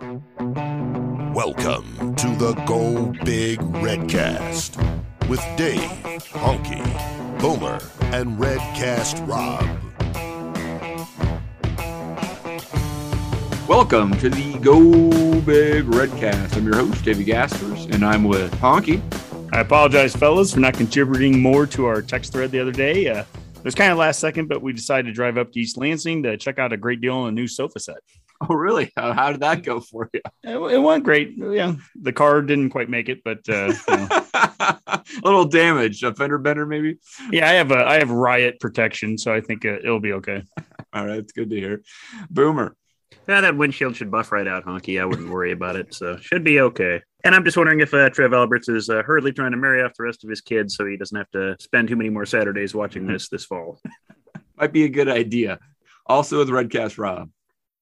Welcome to the Go Big Redcast with Dave, Honky, Boomer, and Redcast Rob. Welcome to the Go Big Redcast. I'm your host, Davey Gaspers, and I'm with Honky. I apologize, fellas, for not contributing more to our text thread the other day. Uh, it was kind of last second, but we decided to drive up to East Lansing to check out a great deal on a new sofa set. Oh, really? How, how did that go for you? It, it, went great. Yeah, the car didn't quite make it, but uh, you know. a little damage, a fender bender, maybe. Yeah, I have a I have riot protection, so I think uh, it'll be okay. All right, it's good to hear. Boomer. Yeah, that windshield should buff right out, honky. I wouldn't worry about it, so should be okay. And I'm just wondering if uh, Trev Alberts is uh, hurriedly trying to marry off the rest of his kids, so he doesn't have to spend too many more Saturdays watching this this fall. Might be a good idea. Also with Redcast Rob.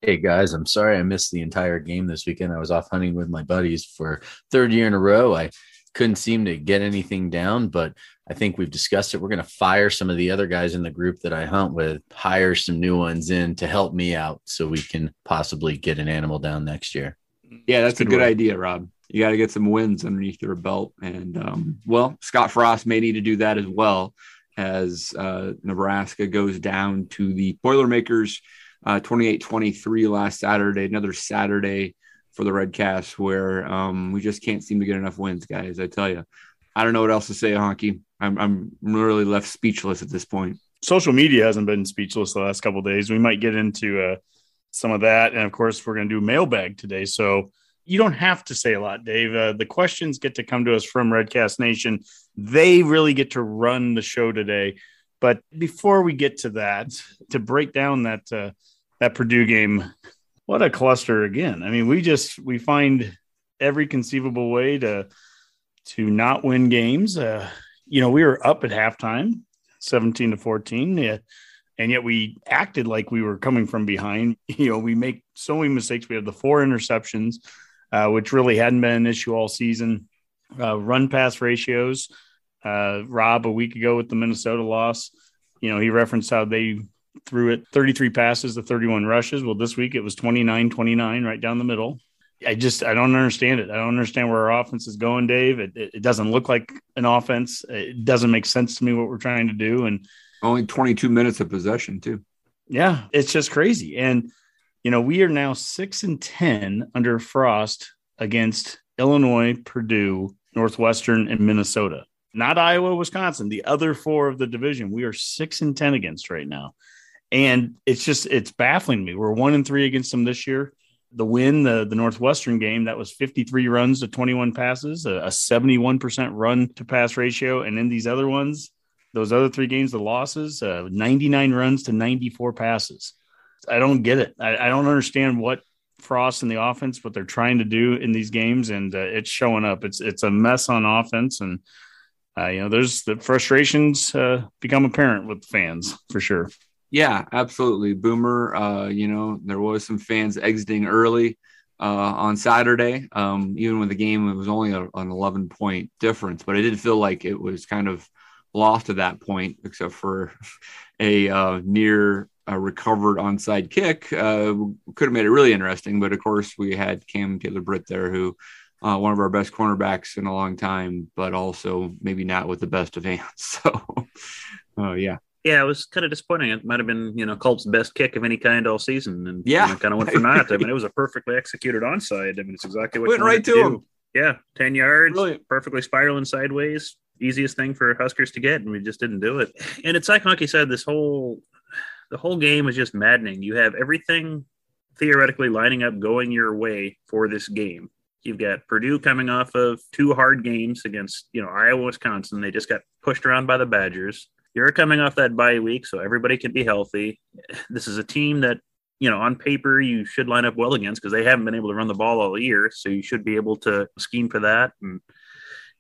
Hey guys, I'm sorry I missed the entire game this weekend. I was off hunting with my buddies for third year in a row. I couldn't seem to get anything down, but I think we've discussed it. We're going to fire some of the other guys in the group that I hunt with, hire some new ones in to help me out so we can possibly get an animal down next year. Yeah, that's, that's a good, idea, Rob. You got to get some wins underneath your belt. And um, well, Scott Frost may need to do that as well as uh, Nebraska goes down to the Boilermakers uh, 28-23 last Saturday, another Saturday for the Red Redcast where um, we just can't seem to get enough wins, guys. I tell you, I don't know what else to say, Honky. I'm, I'm really left speechless at this point. Social media hasn't been speechless the last couple days. We might get into uh, some of that, and of course, we're going to do mailbag today. So you don't have to say a lot, Dave. Uh, the questions get to come to us from Redcast Nation. They really get to run the show today. But before we get to that, to break down that uh, that Purdue game, what a cluster again. I mean, we just we find every conceivable way to to not win games. Uh, you know, we were up at halftime, 17 to 14. Yeah, and yet we acted like we were coming from behind. You know, we make so many mistakes. We have the four interceptions, uh, which really hadn't been an issue all season. Uh, run pass ratios. Uh, Rob, a week ago with the Minnesota loss, you know, he referenced how they threw it 33 passes to 31 rushes. Well, this week it was 29 29 right down the middle. I just I don't understand it. I don't understand where our offense is going, Dave. It, it, it, doesn't look like an offense. It doesn't make sense to me what we're trying to do. And only 22 minutes of possession too. Yeah, it's just crazy. And you know, we are now six and ten under Frost against Illinois, Purdue, Northwestern, and Minnesota. Not Iowa, Wisconsin. The other four of the division, we are six and ten against right now. And it's just it's baffling me. We're one and three against them this year. The win, the the Northwestern game, that was 53 runs to 21 passes, a, a 71% run to pass ratio. And in these other ones, those other three games, the losses, uh, 99 runs to 94 passes. I don't get it. I, I, don't understand what Frost and the offense, what they're trying to do in these games, and uh, it's showing up. It's it's a mess on offense, and uh, you know, there's the frustrations uh, become apparent with fans for sure. Yeah, absolutely. Boomer, uh, you know, there was some fans exiting early uh, on Saturday. Um, even with the game, it was only a, an 11 point difference, but it did feel like it was kind of lost at that point, except for a uh, near a recovered onside kick. Uh, could have made it really interesting, but of course, we had Cam Taylor Britt there, who uh, one of our best cornerbacks in a long time, but also maybe not with the best of hands. So, uh, yeah, yeah, it was kind of disappointing. It might have been, you know, Colt's best kick of any kind all season, and yeah, you know, kind of went for naught. I mean, it was a perfectly executed onside. I mean, it's exactly what went right to, to him. Yeah, ten yards, Brilliant. perfectly spiraling sideways. Easiest thing for Huskers to get, and we just didn't do it. And it's like Honky said, this whole the whole game is just maddening. You have everything theoretically lining up going your way for this game. You've got Purdue coming off of two hard games against, you know, Iowa, Wisconsin. They just got pushed around by the Badgers you're coming off that bye week, so everybody can be healthy. This is a team that you know, on paper, you should line up well against because they haven't been able to run the ball all year. So you should be able to scheme for that and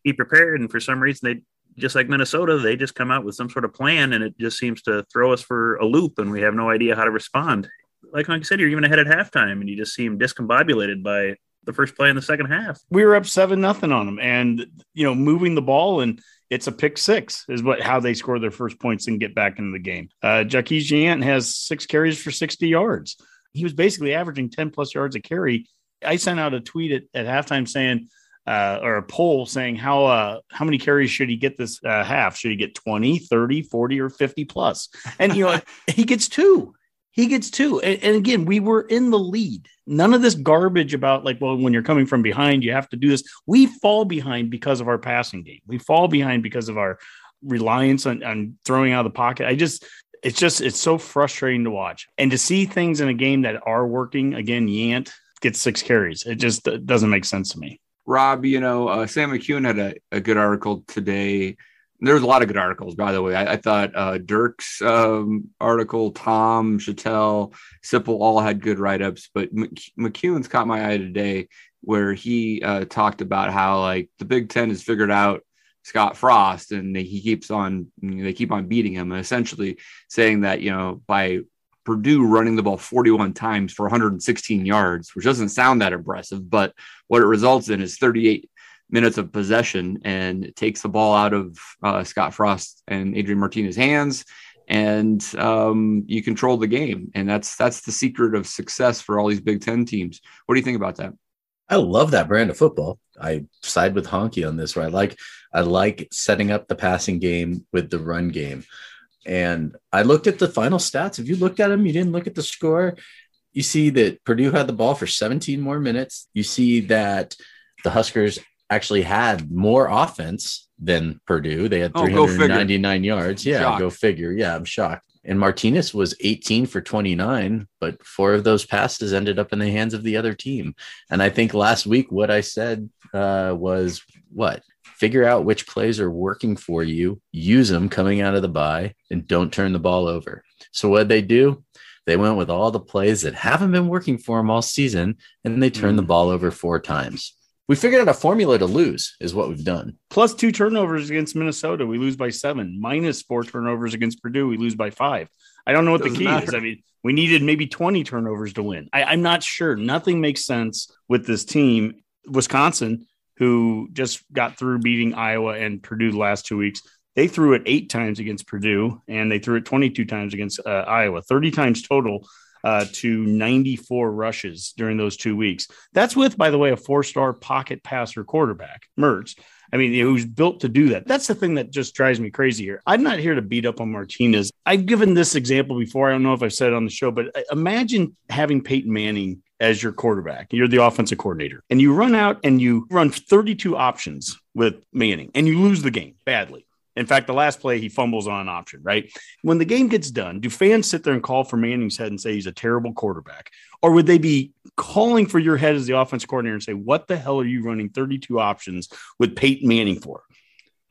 be prepared. And for some reason, they just like Minnesota, they just come out with some sort of plan and it just seems to throw us for a loop and we have no idea how to respond. Like I said, you're even ahead at halftime and you just seem discombobulated by the first play in the second half. We were up seven nothing on them, and you know, moving the ball and it's a pick six is what how they score their first points and get back into the game. Uh, Jaquez Yant has six carries for 60 yards. He was basically averaging 10 plus yards a carry. I sent out a tweet at, at halftime saying, uh, or a poll saying how uh, how many carries should he get this uh, half? Should he get 20, 30, 40, or 50 plus? And you know, he gets two. He gets two. And, and, again, we were in the lead. None of this garbage about like, well, when you're coming from behind, you have to do this. We fall behind because of our passing game. We fall behind because of our reliance on, on throwing out of the pocket. I just, it's just, it's so frustrating to watch and to see things in a game that are working. Again, Yant gets six carries. It just doesn't make sense to me. Rob, you know, uh, Sam McKewon had a, a good article today there was a lot of good articles, by the way. I, I thought uh, Dirk's um, article, Tom, Shatel, Sipple all had good write ups, but McKewon's caught my eye today where he uh, talked about how like the Big Ten has figured out Scott Frost and they, he keeps on, they keep on beating him, and essentially saying that, you know, by Purdue running the ball 41 times for 116 yards, which doesn't sound that impressive, but what it results in is 38 minutes of possession and takes the ball out of uh, Scott Frost and Adrian Martinez's hands, and um, you control the game. And that's that's the secret of success for all these Big Ten teams. What do you think about that? I love that brand of football. I side with Honky on this. Where I like I like setting up the passing game with the run game. And I looked at the final stats. If you looked at them, you didn't look at the score. You see that Purdue had the ball for 17 more minutes. You see that the Huskers actually had more offense than Purdue. They had 399 oh, yards. Yeah, shocked. go figure. Yeah, I'm shocked. And Martinez was 18 for 29, but four of those passes ended up in the hands of the other team. And I think last week, what I said uh, was what? Figure out which plays are working for you, use them coming out of the bye, and don't turn the ball over. So, what they do? They went with all the plays that haven't been working for them all season, and they turned mm. the ball over four times we figured out a formula to lose is what we've done. Plus two turnovers against Minnesota, we lose by seven. Minus four turnovers against Purdue, we lose by five. I don't know what Doesn't the key matter. is. I mean, we needed maybe 20 turnovers to win. I, I'm not sure. Nothing makes sense with this team. Wisconsin, who just got through beating Iowa and Purdue the last two weeks, they threw it eight times against Purdue and they threw it 22 times against uh, Iowa, 30 times total uh, to 94 rushes during those two weeks. That's with, by the way, a four star pocket passer quarterback, Mertz. I mean, was built to do that. That's the thing that just drives me crazy here. I'm not here to beat up on Martinez. I've given this example before. I don't know if I've said it on the show, but uh, imagine having Peyton Manning as your quarterback. You're the offensive coordinator, and you run out and you run 32 options with Manning, and you lose the game badly. In fact, the last play he fumbles on an option, right? When the game gets done, do fans sit there and call for Manning's head and say he's a terrible quarterback? Or would they be calling for your head as the offense coordinator and say, What the hell are you running 32 options with Peyton Manning for?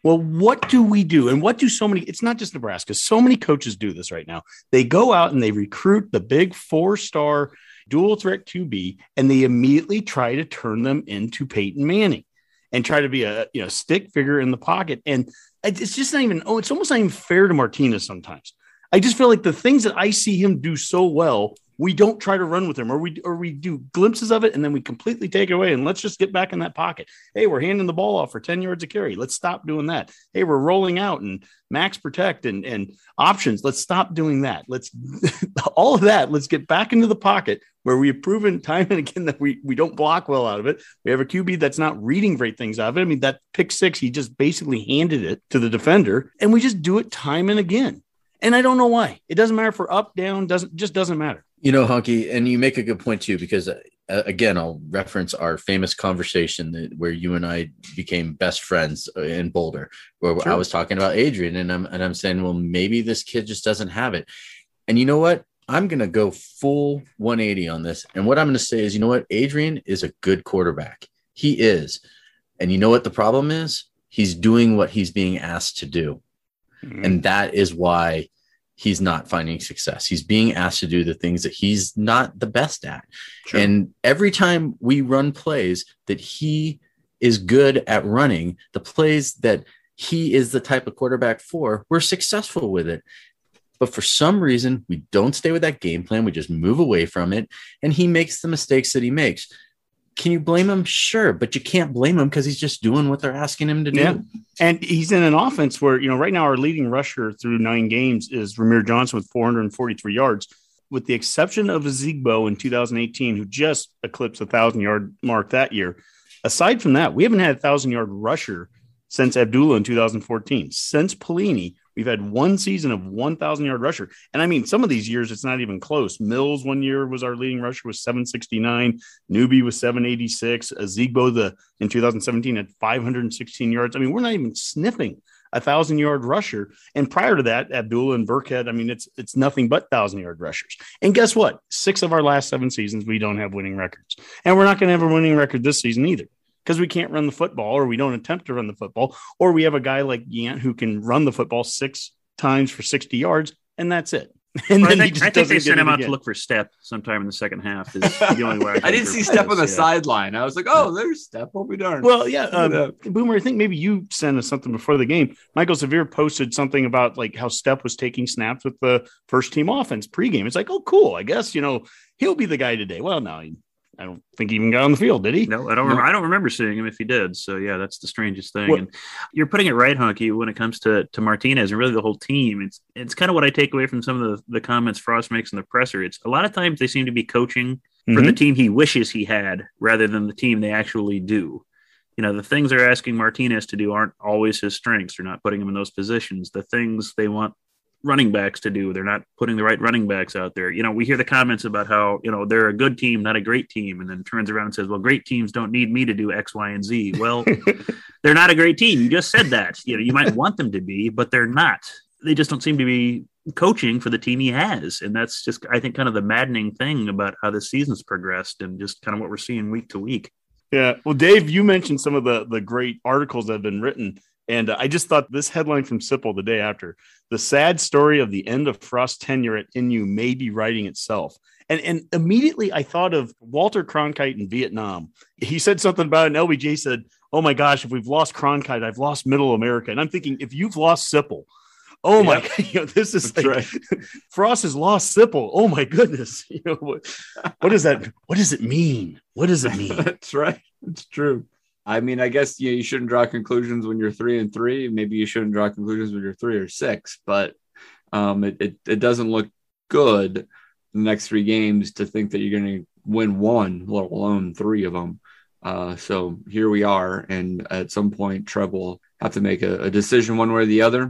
Well, what do we do? And what do so many, it's not just Nebraska, so many coaches do this right now. They go out and they recruit the big four star dual threat QB and they immediately try to turn them into Peyton Manning and try to be a you know stick figure in the pocket. And it's just not even oh, it's almost not even fair to Martinez sometimes. I just feel like the things that I see him do so well, we don't try to run with him, or we or we do glimpses of it and then we completely take it away and let's just get back in that pocket. Hey, we're handing the ball off for 10 yards of carry. Let's stop doing that. Hey, we're rolling out and max protect and, and options. Let's stop doing that. Let's all of that. Let's get back into the pocket where we have proven time and again that we, we don't block well out of it. We have a QB that's not reading great things out of it. I mean, that pick six, he just basically handed it to the defender, and we just do it time and again. And I don't know why. It doesn't matter for up, down, doesn't just doesn't matter. You know, Honky, and you make a good point too, because uh, again, I'll reference our famous conversation that, where you and I became best friends uh, in Boulder, where sure. I was talking about Adrian, and I'm and I'm saying, well, maybe this kid just doesn't have it. And you know what? I'm going to go full 180 on this. And what I'm going to say is, you know what? Adrian is a good quarterback. He is. And you know what the problem is? He's doing what he's being asked to do. Mm-hmm. And that is why he's not finding success. He's being asked to do the things that he's not the best at. Sure. And every time we run plays that he is good at running, the plays that he is the type of quarterback for, we're successful with it. But for some reason, we don't stay with that game plan. We just move away from it. And he makes the mistakes that he makes. Can you blame him? Sure, but you can't blame him because he's just doing what they're asking him to do. Yeah. And he's in an offense where, you know, right now our leading rusher through nine games is Rahmir Johnson with 443 yards, with the exception of Ozigbo in 2018, who just eclipsed a thousand yard mark that year. Aside from that, we haven't had a thousand yard rusher since Abdullah in 2014. Since Pelini, We've had one season of 1,000 yard rusher. And I mean, some of these years, it's not even close. Mills one year was our leading rusher with 769. Newby was 786. Ozigbo the in 2017 at 516 yards. I mean, we're not even sniffing a thousand yard rusher. And prior to that, Abdullah and Burkhead, I mean, it's it's nothing but thousand yard rushers. And guess what? Six of our last seven seasons, we don't have winning records. And we're not going to have a winning record this season either because we can't run the football or we don't attempt to run the football, or we have a guy like Yant who can run the football six times for 60 yards, and that's it. And well, I think, I think they sent him out again. to look for Stepp sometime in the second half. Is the only way I, I didn't see Stepp on the yeah. sideline. I was like, oh, there's Stepp. We'll be darned. Well, yeah, um, Boomer. I think maybe you sent us something before the game. Michael Severe posted something about like how Stepp was taking snaps with the first team offense pregame. It's like, oh, cool. I guess you know he'll be the guy today. Well, no, I don't think he even got on the field, did he? No, I don't. Remember, I don't remember seeing him if he did. So yeah, that's the strangest thing. What? And you're putting it right, Honky, when it comes to to Martinez and really the whole team. It's it's kind of what I take away from some of the the comments Frost makes in the presser. It's a lot of times they seem to be coaching mm-hmm. for the team he wishes he had rather than the team they actually do. You know, the things they're asking Martinez to do aren't always his strengths. They're not putting him in those positions. The things they want running backs to do. They're not putting the right running backs out there. You know, we hear the comments about how, you know, they're a good team, not a great team, and then turns around and says, well, great teams don't need me to do X, Y, and Z. Well, they're not a great team. You just said that. You know, you might want them to be, but they're not. They just don't seem to be coaching for the team he has. And that's just, I think, kind of the maddening thing about how the season's progressed and just kind of what we're seeing week to week. Yeah. Well, Dave, you mentioned some of the the great articles that have been written and uh, I just thought this headline from Sipple the day after the sad story of the end of Frost's tenure at NU may be writing itself. And, and immediately I thought of Walter Cronkite in Vietnam. He said something about it, and LBJ said, Oh my gosh, if we've lost Cronkite, I've lost middle America. And I'm thinking, if you've lost Sipple, oh my God, you know, this is like, right. Frost has lost Sipple. Oh my goodness. You know, what, what does that, what does it mean? What does it mean? That's right. It's true. I mean, I guess you, know, you shouldn't draw conclusions when you're three and three. Maybe you shouldn't draw conclusions when you're three or six, but um, it, it, it doesn't look good the next three games to think that you're going to win one, let alone three of them. Uh, so here we are. And at some point, Trev will have to make a, a decision one way or the other,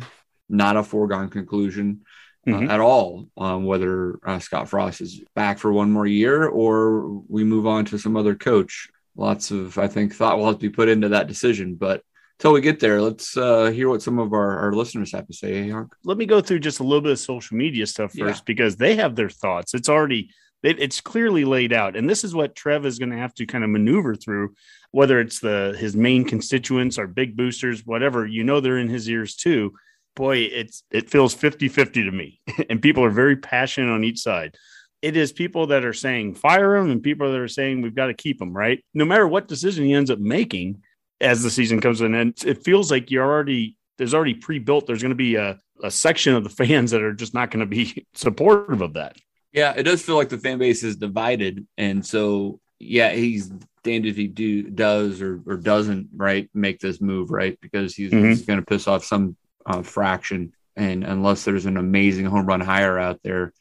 not a foregone conclusion. Uh, mm-hmm. at all, um, whether uh, Scott Frost is back for one more year or we move on to some other coach lots of I think thought will have to be put into that decision. But until we get there, let's uh, hear what some of our, our listeners have to say. Hey, Let me go through just a little bit of social media stuff first yeah. because they have their thoughts. It's already it, it's clearly laid out, and this is what Trev is going to have to kind of maneuver through. Whether it's the his main constituents or big boosters, whatever, you know, they're in his ears too. Boy, it's it feels 50-50 to me, and people are very passionate on each side it is people that are saying fire him and people that are saying we've got to keep him, right? No matter what decision he ends up making as the season comes in, and it feels like you're already there's already pre-built. There's going to be a, a section of the fans that are just not going to be supportive of that. Yeah, it does feel like the fan base is divided, and so yeah, he's damned if he do does or or doesn't right make this move right because he's, mm-hmm. he's going to piss off some uh, fraction and unless there's an amazing home run hire out there,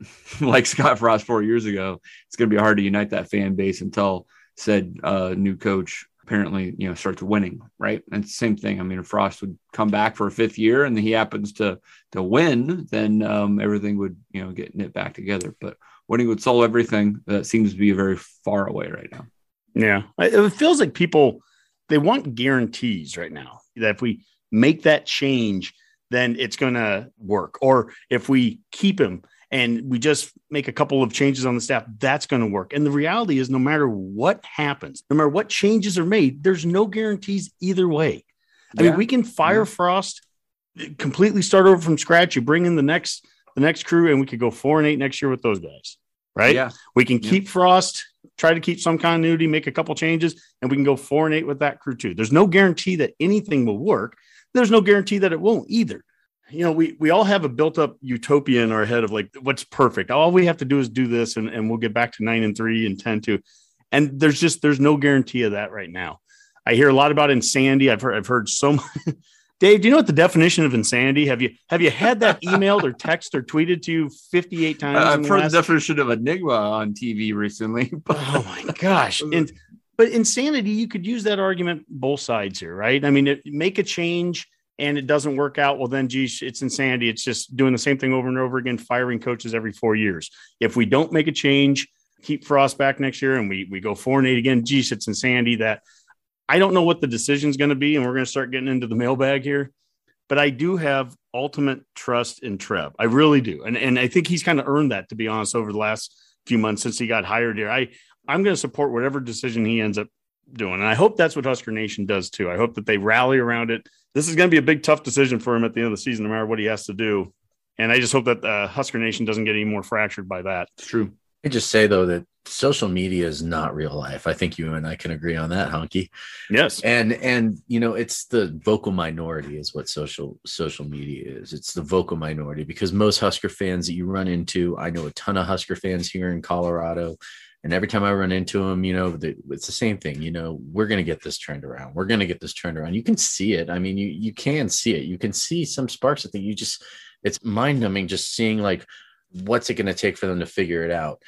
like Scott Frost four years ago, it's going to be hard to unite that fan base until said uh, new coach apparently you know starts winning, right? And same thing. I mean, if Frost would come back for a fifth year and he happens to to win, then um, everything would you know get knit back together. But winning would solve everything. That seems to be very far away right now. Yeah, it feels like people they want guarantees right now that if we make that change, then it's going to work. Or if we keep him and we just make a couple of changes on the staff, that's going to work. And the reality is, no matter what happens, no matter what changes are made, there's no guarantees either way. I yeah. mean, we can fire yeah. Frost, completely start over from scratch. You bring in the next the next crew and we could go four and eight next year with those guys, right? Yeah. We can Yeah. keep Frost, try to keep some continuity, make a couple changes, and we can go four and eight with that crew too. There's no guarantee that anything will work. There's no guarantee that it won't either. You know, we we all have a built up utopia in our head of like what's perfect. All we have to do is do this and, and we'll get back to nine and three and 10 two. And there's just there's no guarantee of that right now. I hear a lot about insanity. I've heard I've heard so much. Dave, do you know what the definition of insanity? Have you have you had that emailed or text or tweeted to you 58 times? I've the heard last- the definition of enigma on TV recently. But Oh my gosh. And but insanity, you could use that argument both sides here, right? I mean, it, make a change and it doesn't work out. Well, then, geez, it's insanity. It's just doing the same thing over and over again, firing coaches every four years. If we don't make a change, keep Frost back next year, and we we go four and eight again, geez, it's insanity that I don't know what the decision is going to be, and we're going to start getting into the mailbag here. But I do have ultimate trust in Trev. I really do, and and I think he's kind of earned that, to be honest, over the last few months since he got hired here. I I'm going to support whatever decision he ends up doing. And I hope that's what Husker Nation does too. I hope that they rally around it. This is going to be a big, tough decision for him at the end of the season, no matter what he has to do. And I just hope that uh, Husker Nation doesn't get any more fractured by that. it's true. I just say though that social media is not real life. I think you and I can agree on that, Honky. Yes. And and you know, it's the vocal minority is what social social media is. It's the vocal minority because most Husker fans that you run into, I know a ton of Husker fans here in Colorado. And every time I run into them, you know, the, it's the same thing. You know, we're going to get this turned around. We're going to get this turned around. You can see it. I mean, you you can see it. You can see some sparks. I think you just, it's mind numbing just seeing like, what's it going to take for them to figure it out.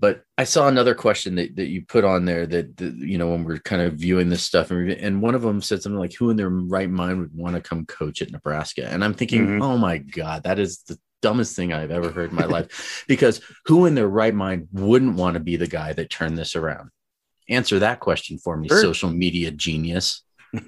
But I saw another question that, that you put on there that, that you know when we're kind of viewing this stuff, and, and one of them said something like, "Who in their right mind would want to come coach at Nebraska?" And I'm thinking, Mhm. "Oh my god, that is the dumbest thing I've ever heard in my life." Because who in their right mind wouldn't want to be the guy that turned this around? Answer that question for me, Sure. social media genius.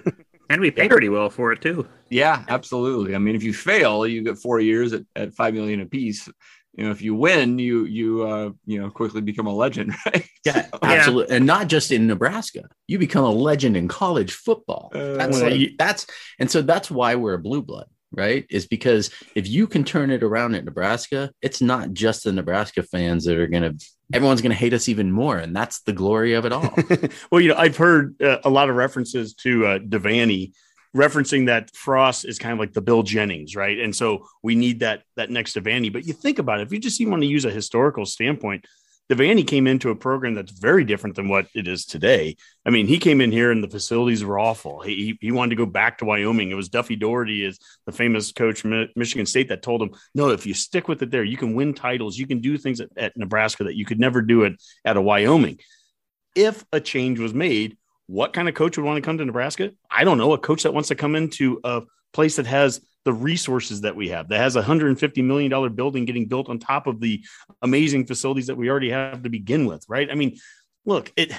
And we pay pretty well for it too. Yeah, absolutely. I mean, if you fail, you get four years at, at five million apiece. You know, if you win, you you uh you know quickly become a legend, right? Yeah, So- absolutely, and not just in Nebraska. You become a legend in college football. Uh, That's like you- that's, and so that's why we're a blue blood, right? Is because if you can turn it around at Nebraska, it's not just the Nebraska fans that are gonna. Everyone's gonna hate us even more, and that's the glory of it all. well, you know, I've heard uh, a lot of references to uh, Devaney referencing that Frost is kind of like the Bill Jennings, right? And so we need that that next Devaney. But you think about it, if you just even want to use a historical standpoint, Devaney came into a program that's very different than what it is today. I mean, he came in here and the facilities were awful. He, he, wanted to go back to Wyoming. It was Duffy Daugherty, is the famous coach from Michigan State, that told him, "No, if you stick with it there, you can win titles. You can do things at, at Nebraska that you could never do it at a Wyoming." If a change was made, what kind of coach would want to come to Nebraska? I don't know. A coach that wants to come into a place that has the resources that we have, that has a $150 million building getting built on top of the amazing facilities that we already have to begin with, right? I mean, look, it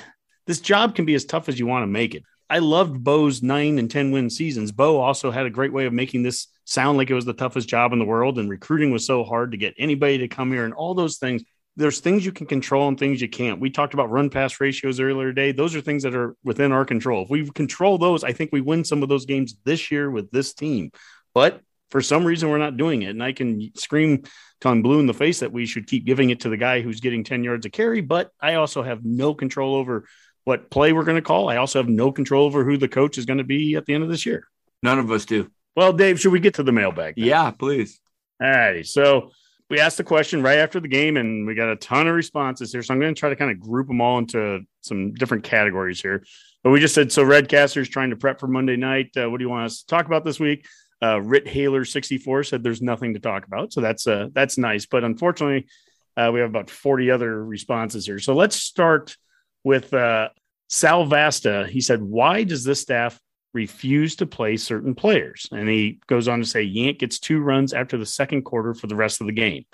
this job can be as tough as you want to make it. I loved Bo's nine and 10 win seasons. Bo also had a great way of making this sound like it was the toughest job in the world, and recruiting was so hard to get anybody to come here and all those things there's things you can control and things you can't. We talked about run pass ratios earlier today. Those are things that are within our control. If we control those, I think we win some of those games this year with this team. But for some reason, we're not doing it. And I can scream I'm blue in the face that we should keep giving it to the guy who's getting 10 yards of carry. But I also have no control over what play we're going to call. I also have no control over who the coach is going to be at the end of this year. None of us do. Well, Dave, should we get to the mailbag? now? Yeah, please. All righty. So we asked the question right after the game, and we got a ton of responses here. So I'm going to try to kind of group them all into some different categories here. But we just said so. Redcaster's trying to prep for Monday night. Uh, what do you want us to talk about this week? Uh, Rit Haler 64 said there's nothing to talk about, so that's uh, that's nice. But unfortunately, uh, we have about 40 other responses here. So let's start with uh, Sal Vasta. He said, "Why does this staff refuse to play certain players. And he goes on to say Yank gets two runs after the second quarter for the rest of the game.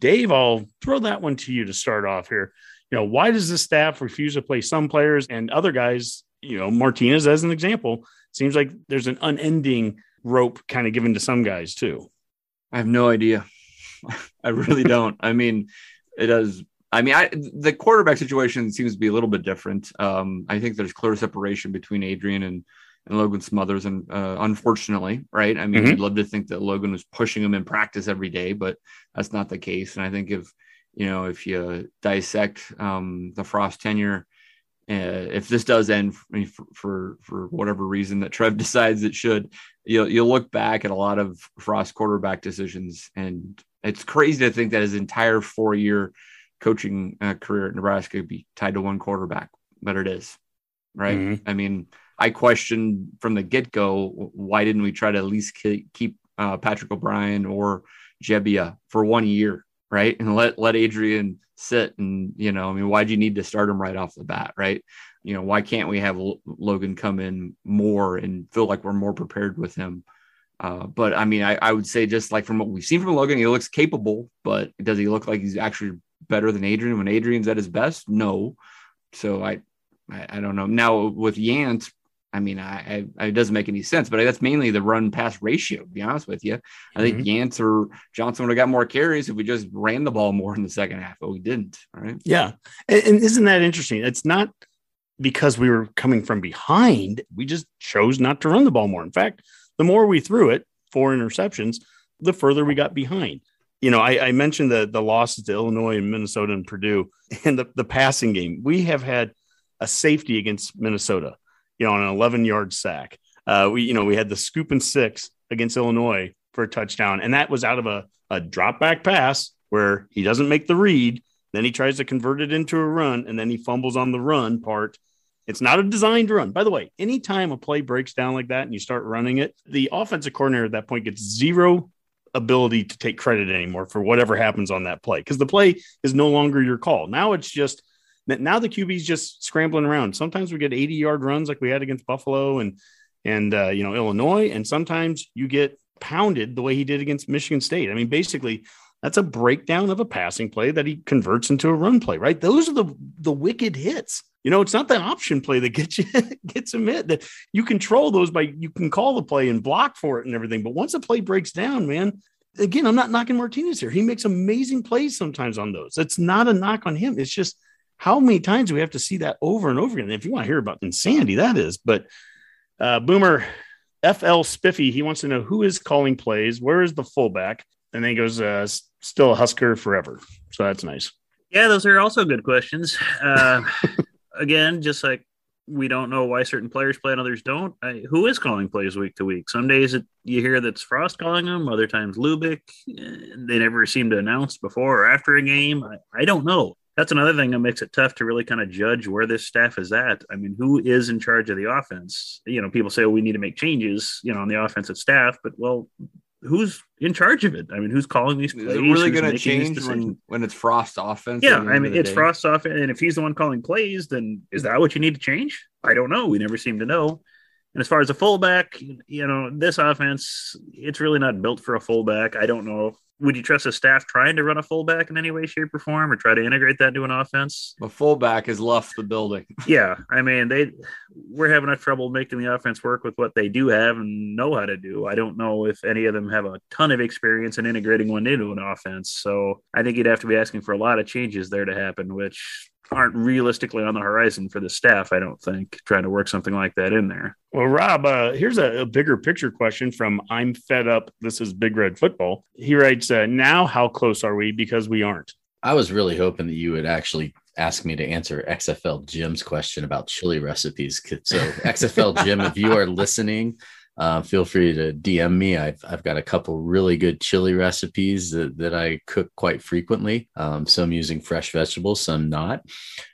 Dave, I'll throw that one to you to start off here. You know, why does the staff refuse to play some players and other guys, you know, Martinez as an example, seems like there's an unending rope kind of given to some guys too. I have no idea. I really don't. I mean, it does. I mean, I, the quarterback situation seems to be a little bit different. Um, I think there's clear separation between Adrian and and Logan Smothers, and uh, unfortunately, right? I mean, mm-hmm. we'd love to think that Logan was pushing him in practice every day, but that's not the case. And I think if you know if you dissect um, the Frost tenure, uh, if this does end for, for, for whatever reason that Trev decides it should, you'll you'll look back at a lot of Frost quarterback decisions, and it's crazy to think that his entire four year coaching uh, career at Nebraska would be tied to one quarterback, but it is, right? Mm-hmm. I mean, I questioned from the get go why didn't we try to at least keep uh, Patrick O'Brien or Gebbia for one year, right, and let let Adrian sit and you know, I mean, why do you need to start him right off the bat, right? You know, why can't we have Logan come in more and feel like we're more prepared with him? Uh, but I mean, I, I would say just like from what we've seen from Logan, he looks capable, but does he look like he's actually better than Adrian when Adrian's at his best? No. So I, I, I don't know. Now with Yant, I mean, I, I, it doesn't make any sense, but that's mainly the run pass ratio. To be honest with you, I think mm-hmm. Yant or Johnson would have got more carries if we just ran the ball more in the second half, but we didn't. Right? Yeah, and, and isn't that interesting? It's not because we were coming from behind; we just chose not to run the ball more. In fact, the more we threw it, four interceptions, the further we got behind. You know, I, I mentioned the the losses to Illinois and Minnesota and Purdue, and the, the passing game. We have had a safety against Minnesota, you know, on an 11 yard sack. Uh, we, you know, we had the scoop and six against Illinois for a touchdown, and that was out of a, a drop back pass where he doesn't make the read. Then he tries to convert it into a run, and then he fumbles on the run part, it's not a designed run. By the way, anytime a play breaks down like that and you start running it, the offensive coordinator at that point gets zero ability to take credit anymore for whatever happens on that play because the play is no longer your call. Now it's just now the QB's just scrambling around. Sometimes we get 80 yard runs like we had against Buffalo and and uh, you know Illinois, and sometimes you get pounded the way he did against Michigan State. I mean, basically, that's a breakdown of a passing play that he converts into a run play, right? Those are the the wicked hits. You know, it's not the option play that gets you gets him hit. That you control those by you can call the play and block for it and everything. But once a play breaks down, man, again, I'm not knocking Martinez here. He makes amazing plays sometimes on those. It's not a knock on him. It's just how many times do we have to see that over and over again? If you want to hear about insanity, that is. But uh, Boomer FL Spiffy, he wants to know who is calling plays, where is the fullback, and then he goes, uh, still a Husker forever. So that's nice. Yeah, those are also good questions. Uh, again, just like we don't know why certain players play and others don't. I, who is calling plays week to week? Some days it, you hear that's Frost calling them, other times Lubick. They never seem to announce before or after a game. I, I don't know. That's another thing that makes it tough to really kind of judge where this staff is at. I mean, who is in charge of the offense? You know, people say, well, we need to make changes, you know, on the offensive staff, but well, who's in charge of it? I mean, who's calling these plays? Is it really going to change when, when it's Frost offense? Yeah, I mean, it's day? Frost offense, and if he's the one calling plays, then is that what you need to change? I don't know. We never seem to know. And as far as a fullback, you know, this offense, it's really not built for a fullback. I don't know would you trust a staff trying to run a fullback in any way, shape, or form, or try to integrate that into an offense? A fullback has left the building. yeah, I mean they we're having enough trouble making the offense work with what they do have and know how to do. I don't know if any of them have a ton of experience in integrating one into an offense. So I think you'd have to be asking for a lot of changes there to happen, which aren't realistically on the horizon for the staff. I don't think trying to work something like that in there. Well, Rob, uh, here's a, a, bigger picture question from I'm fed up. This is Big Red Football. He writes, uh, "Now, how close are we? Because we aren't." I was really hoping that you would actually ask me to answer XFL Jim's question about chili recipes. So, XFL Jim, if you are listening, uh, feel free to DM me. I've, I've got a couple really good chili recipes that, that I cook quite frequently. Um, some using fresh vegetables, some not.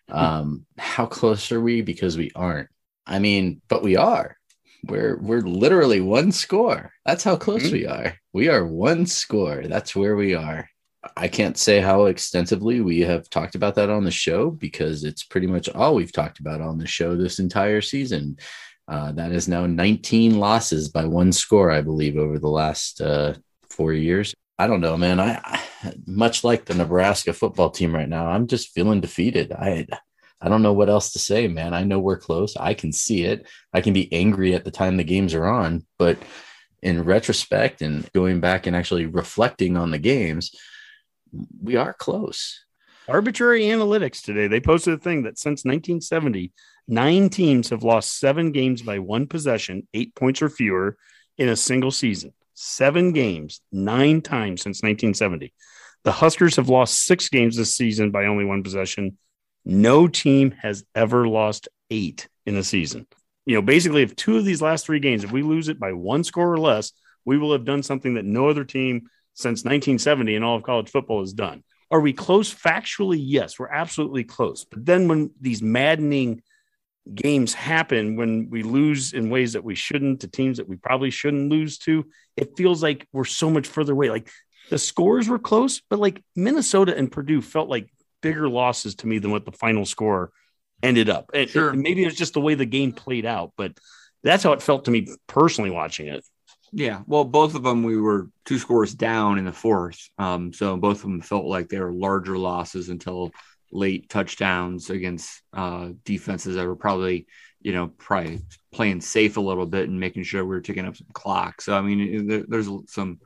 Um, how close are we? Because we aren't. I mean, but we are. We're we're literally one score. That's how close mm-hmm. we are. We are one score. That's where we are. I can't say how extensively we have talked about that on the show because it's pretty much all we've talked about on the show this entire season. Uh, that is now 19 losses by one score, I believe, over the last uh, four years. I don't know, man. I, I, much like the Nebraska football team right now, I'm just feeling defeated. I I don't know what else to say, man. I know we're close. I can see it. I can be angry at the time the games are on, but in retrospect and going back and actually reflecting on the games, we are close. Arbitrary analytics today. They posted a thing that since 1970, Nine teams have lost seven games by one possession, eight points or fewer in a single season. Seven games, nine times since 1970. The Huskers have lost six games this season by only one possession. No team has ever lost eight in a season. You know, basically, if two of these last three games, if we lose it by one score or less, we will have done something that no other team since 1970 in all of college football has done. Are we close factually? Yes, we're absolutely close. But then when these maddening games happen, when we lose in ways that we shouldn't to teams that we probably shouldn't lose to, it feels like we're so much further away. Like the scores were close, but like Minnesota and Purdue felt like bigger losses to me than what the final score ended up. And, sure. maybe it's just the way the game played out, but that's how it felt to me personally watching it. Yeah, well, both of them we were two scores down in the fourth, um, so both of them felt like they were larger losses until late touchdowns against uh, defenses that were probably, you know, probably playing safe a little bit and making sure we were taking up some clock. So I mean, there, there's some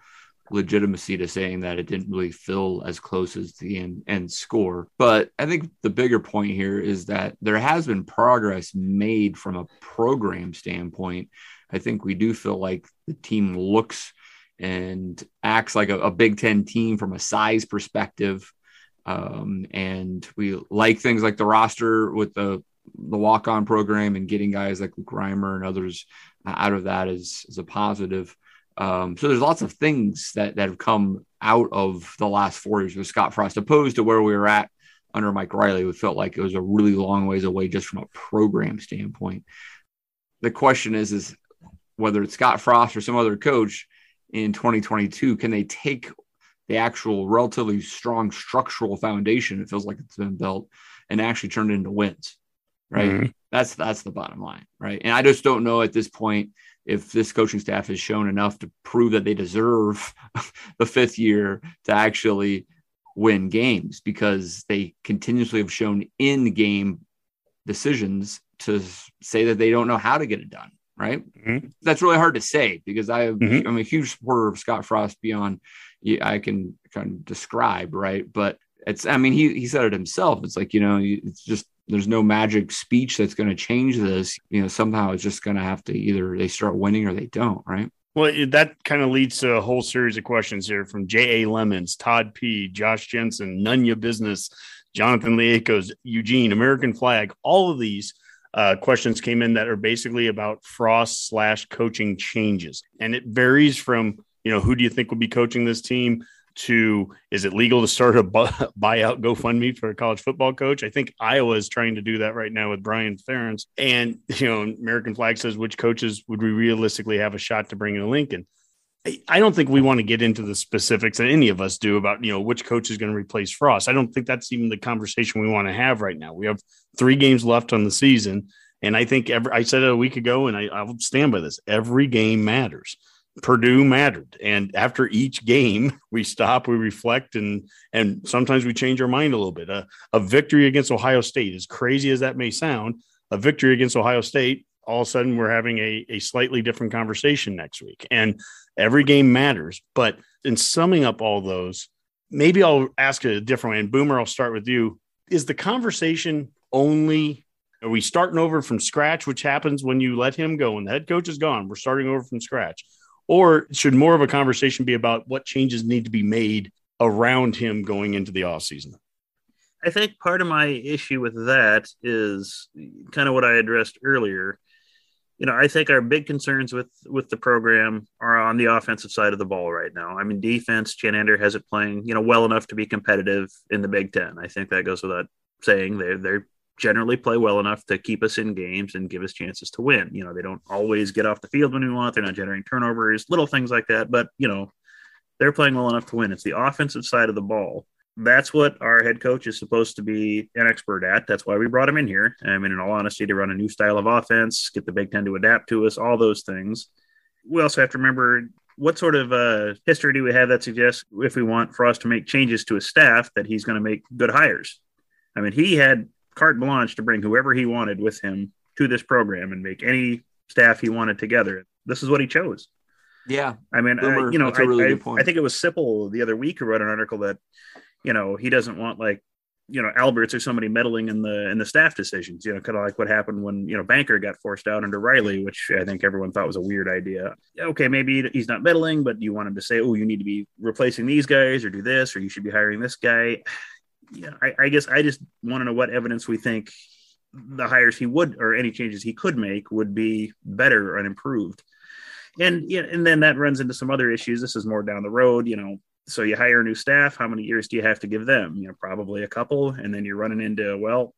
legitimacy to saying that it didn't really feel as close as the end, end score. But I think the bigger point here is that there has been progress made from a program standpoint. I think we do feel like the team looks and acts like a, a Big Ten team from a size perspective. Um, and we like things like the roster with the the walk on program and getting guys like Luke Reimer and others out of that is, is a positive. Um, so there's lots of things that, that have come out of the last four years with Scott Frost, opposed to where we were at under Mike Riley. We felt like it was a really long ways away just from a program standpoint. The question is, is whether it's Scott Frost or some other coach in 2022, can they take the actual relatively strong structural foundation it feels like it's been built and actually turned into wins? Right. Mm-hmm. That's that's the bottom line. Right. And I just don't know at this point if this coaching staff has shown enough to prove that they deserve the fifth year to actually win games because they continuously have shown in game decisions to say that they don't know how to get it done right mm-hmm. that's really hard to say because i mm-hmm. i'm a huge supporter of scott frost beyond i can kind of describe right but it's i mean he, he said it himself it's like you know it's just there's no magic speech that's going to change this. You know, somehow it's just going to have to either they start winning or they don't, right? Well, that kind of leads to a whole series of questions here from J.A. Lemons, Todd P., Josh Jensen, Nunya Business, Jonathan Liakos, Eugene, American Flag. All of these uh, questions came in that are basically about Frost slash coaching changes. And it varies from, you know, who do you think will be coaching this team to is it legal to start a buyout GoFundMe for a college football coach? I think Iowa is trying to do that right now with Brian Ferentz. And, you know, American Flag says which coaches would we realistically have a shot to bring in Lincoln? I don't think we want to get into the specifics that any of us do about, you know, which coach is going to replace Frost. I don't think that's even the conversation we want to have right now. We have three games left on the season. And I think every, I said it a week ago, and I, I'll stand by this every game matters. Purdue mattered. And after each game, we stop, we reflect, and and sometimes we change our mind a little bit. A, a victory against Ohio State, as crazy as that may sound, a victory against Ohio State, all of a sudden we're having a, a slightly different conversation next week. And every game matters. But in summing up all those, maybe I'll ask it a different way. And Boomer, I'll start with you. Is the conversation only are we starting over from scratch, which happens when you let him go and the head coach is gone? We're starting over from scratch or should more of a conversation be about what changes need to be made around him going into the off season? I think part of my issue with that is kind of what I addressed earlier. You know, I think our big concerns with with the program are on the offensive side of the ball right now. I mean, defense, Chinander has it playing, you know, well enough to be competitive in the Big Ten. I think that goes without saying. They're they're generally play well enough to keep us in games and give us chances to win. You know, they don't always get off the field when we want. They're not generating turnovers, little things like that. But, you know, they're playing well enough to win. It's the offensive side of the ball. That's what our head coach is supposed to be an expert at. That's why we brought him in here. I mean, in all honesty, to run a new style of offense, get the Big Ten to adapt to us, all those things. We also have to remember what sort of uh, history do we have that suggests if we want Frost to make changes to his staff that he's going to make good hires? I mean, he had carte blanche to bring whoever he wanted with him to this program and make any staff he wanted together. This is what he chose. Yeah. I mean, Boomer, I, you know, I, really I, I, think it was Sipple the other week who wrote an article that, you know, he doesn't want like you know Alberts or somebody meddling in the in the staff decisions. You know, kind of like what happened when you know Banker got forced out under Riley, which I think everyone thought was a weird idea. Okay, maybe he's not meddling, but you want him to say, "Oh, you need to be replacing these guys, or do this, or you should be hiring this guy." Yeah, I, I guess I just want to know what evidence we think the hires he would or any changes he could make would be better and improved. And yeah, and then that runs into some other issues. This is more down the road, you know so you hire new staff how many years do you have to give them you know probably a couple and then you're running into well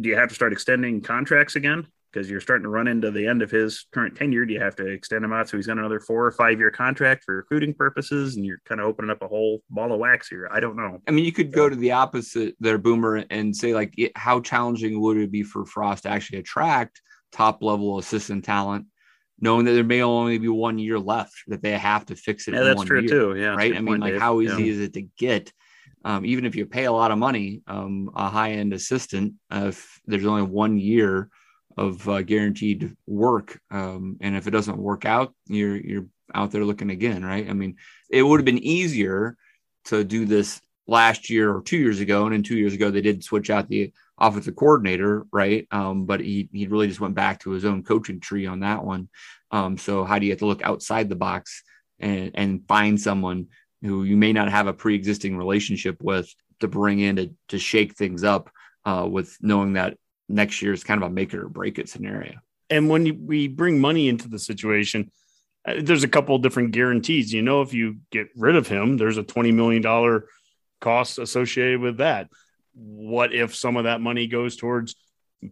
do you have to start extending contracts again because you're starting to run into the end of his current tenure do you have to extend him out so he's got another four or five year contract for recruiting purposes and you're kind of opening up a whole ball of wax here i don't know i mean you could go to the opposite there boomer and say like how challenging would it be for frost to actually attract top level assistant talent knowing that there may only be one year left that they have to fix it. Yeah, that's true year, too. Yeah, right. I mean, like, Dave. how easy yeah. is it to get? Um, even if you pay a lot of money, um, a high end assistant, uh, if there's only one year of uh, guaranteed work, um, and if it doesn't work out, you're you're out there looking again, right? I mean, it would have been easier to do this last year or two years ago, and in two years ago they did switch out the offensive coordinator, right? Um, but he he really just went back to his own coaching tree on that one. Um, so how do you have to look outside the box and and find someone who you may not have a pre-existing relationship with to bring in to to shake things up uh, with knowing that next year is kind of a make it or break it scenario. And when you, we bring money into the situation, uh, there's a couple of different guarantees. You know, if you get rid of him, there's a twenty million dollar cost associated with that what if some of that money goes towards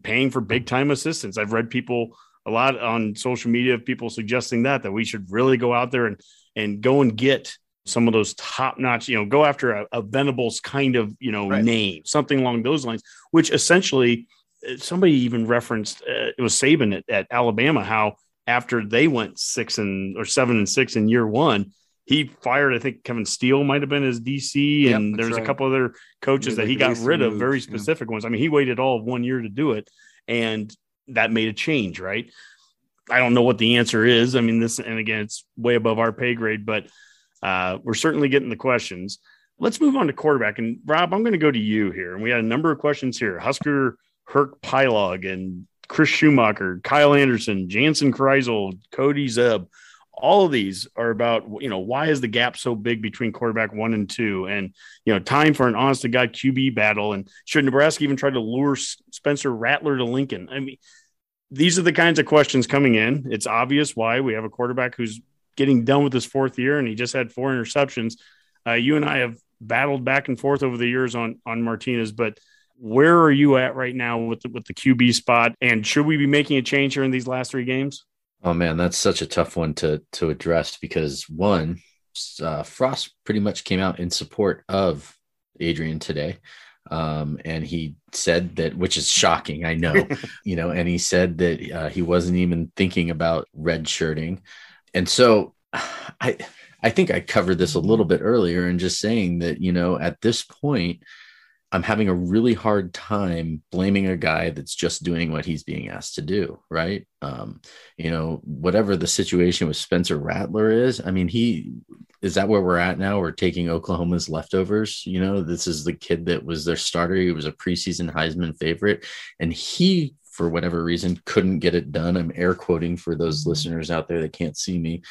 paying for big time assistance? I've read people a lot on social media of people suggesting that that we should really go out there and and go and get some of those top notch, you know, go after a, a Venables kind of, you know, right. name, something along those lines, which essentially somebody even referenced uh, it was Saban at, at Alabama, how after they went six and or seven and six in year one, he fired, I think Kevin Steele might have been his DC, yep, and there's right. a couple other coaches that he got rid of, very specific yeah. ones. I mean, he waited all of one year to do it, and that made a change, right? I don't know what the answer is. I mean, this, and again, it's way above our pay grade, but uh, we're certainly getting the questions. Let's move on to quarterback. And Rob, I'm going to go to you here. And we had a number of questions here. Husker Herc Pylog and Chris Schumacher, Kyle Anderson, Jansen Kreisel, Cody Zeb all of these are about you know why is the gap so big between quarterback one and two? And you know time for an honest to god qb battle. And should nebraska even try to lure spencer rattler to lincoln? I mean these are the kinds of questions coming in. It's obvious why we have a quarterback who's getting done with his fourth year and he just had four interceptions. Uh, you and i have battled back and forth over the years on on martinez but where are you at right now with the, with the qb spot? And should we be making a change here in these last three games? Oh man, that's such a tough one to to address because one, uh, Frost pretty much came out in support of Adrian today, um, and he said that, which is shocking, I know, you know, and he said that uh, he wasn't even thinking about red shirting, and so I I think I covered this a little bit earlier and just saying that you know at this point I'm having a really hard time blaming a guy that's just doing what he's being asked to do, right? Um, you know, whatever the situation with Spencer Rattler is, I mean, he is that where we're at now? We're taking Oklahoma's leftovers. You know, this is the kid that was their starter. He was a preseason Heisman favorite, and he for whatever reason couldn't get it done. I'm air quoting for those listeners out there that can't see me.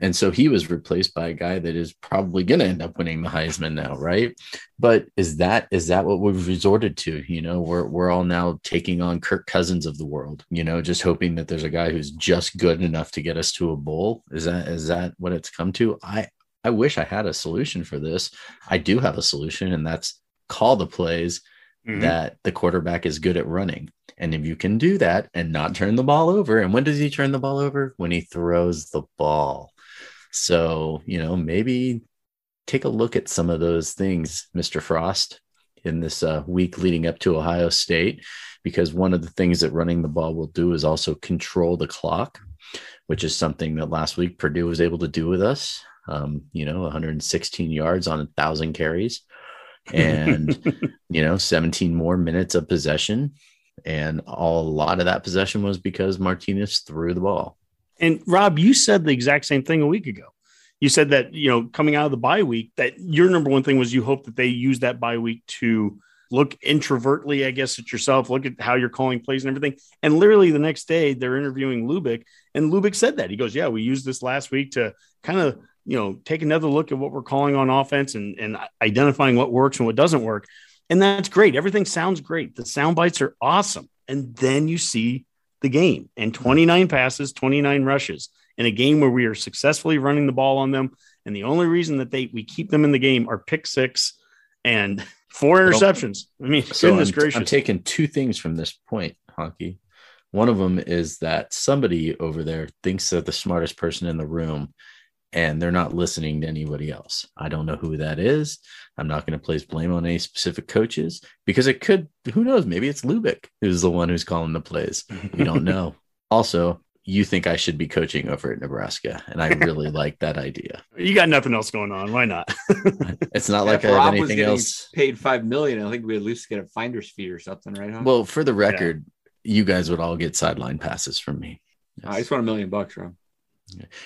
And so he was replaced by a guy that is probably going to end up winning the Heisman now, right? But is that is that what we've resorted to? You know, we're we're all now taking on Kirk Cousins of the world, you know, just hoping that there's a guy who's just good enough to get us to a bowl. Is that is that what it's come to? I I wish I had a solution for this. I do have a solution, and that's call the plays mm-hmm. that the quarterback is good at running. And if you can do that and not turn the ball over, and when does he turn the ball over? When he throws the ball. So, you know, maybe take a look at some of those things, Mr. Frost, in this uh, week leading up to Ohio State, because one of the things that running the ball will do is also control the clock, which is something that last week Purdue was able to do with us. Um, you know, 116 yards on a thousand carries and, you know, 17 more minutes of possession. And all, a lot of that possession was because Martinez threw the ball. And Rob, you said the exact same thing a week ago. You said that, you know, coming out of the bye week, that your number one thing was you hope that they use that bye week to look introvertly, I guess, at yourself, look at how you're calling plays and everything. And literally the next day, they're interviewing Lubick, and Lubick said that. He goes, Yeah, we used this last week to kind of, you know, take another look at what we're calling on offense and, and identifying what works and what doesn't work. And that's great. Everything sounds great. The sound bites are awesome. And then you see the game and 29 passes, 29 rushes in a game where we are successfully running the ball on them. And the only reason that they we keep them in the game are pick six and four interceptions. I mean, So goodness I'm, gracious. I'm taking two things from this point, Honky. One of them is that somebody over there thinks they're the smartest person in the room and they're not listening to anybody else. I don't know who that is. I'm not going to place blame on any specific coaches because it could, who knows, maybe it's Lubick who's the one who's calling the plays. We don't know. Also, you think I should be coaching over at Nebraska, and I really like that idea. you got nothing else going on. Why not? It's not Yeah, like I have Rob was anything getting else. Paid five million. I think we'd at least get a finder's fee or something, right? Huh? Well, for the record, you guys would all get sideline passes from me. I just want a million bucks, Rob.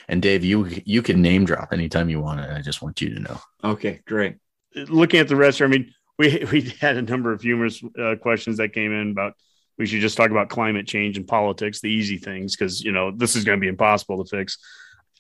And Dave, you you can name drop anytime you want it. I just want you to know. Okay, great. Looking at the rest, I mean, we we had a number of humorous uh, questions that came in about we should just talk about climate change and politics, the easy things, because you know this is going to be impossible to fix.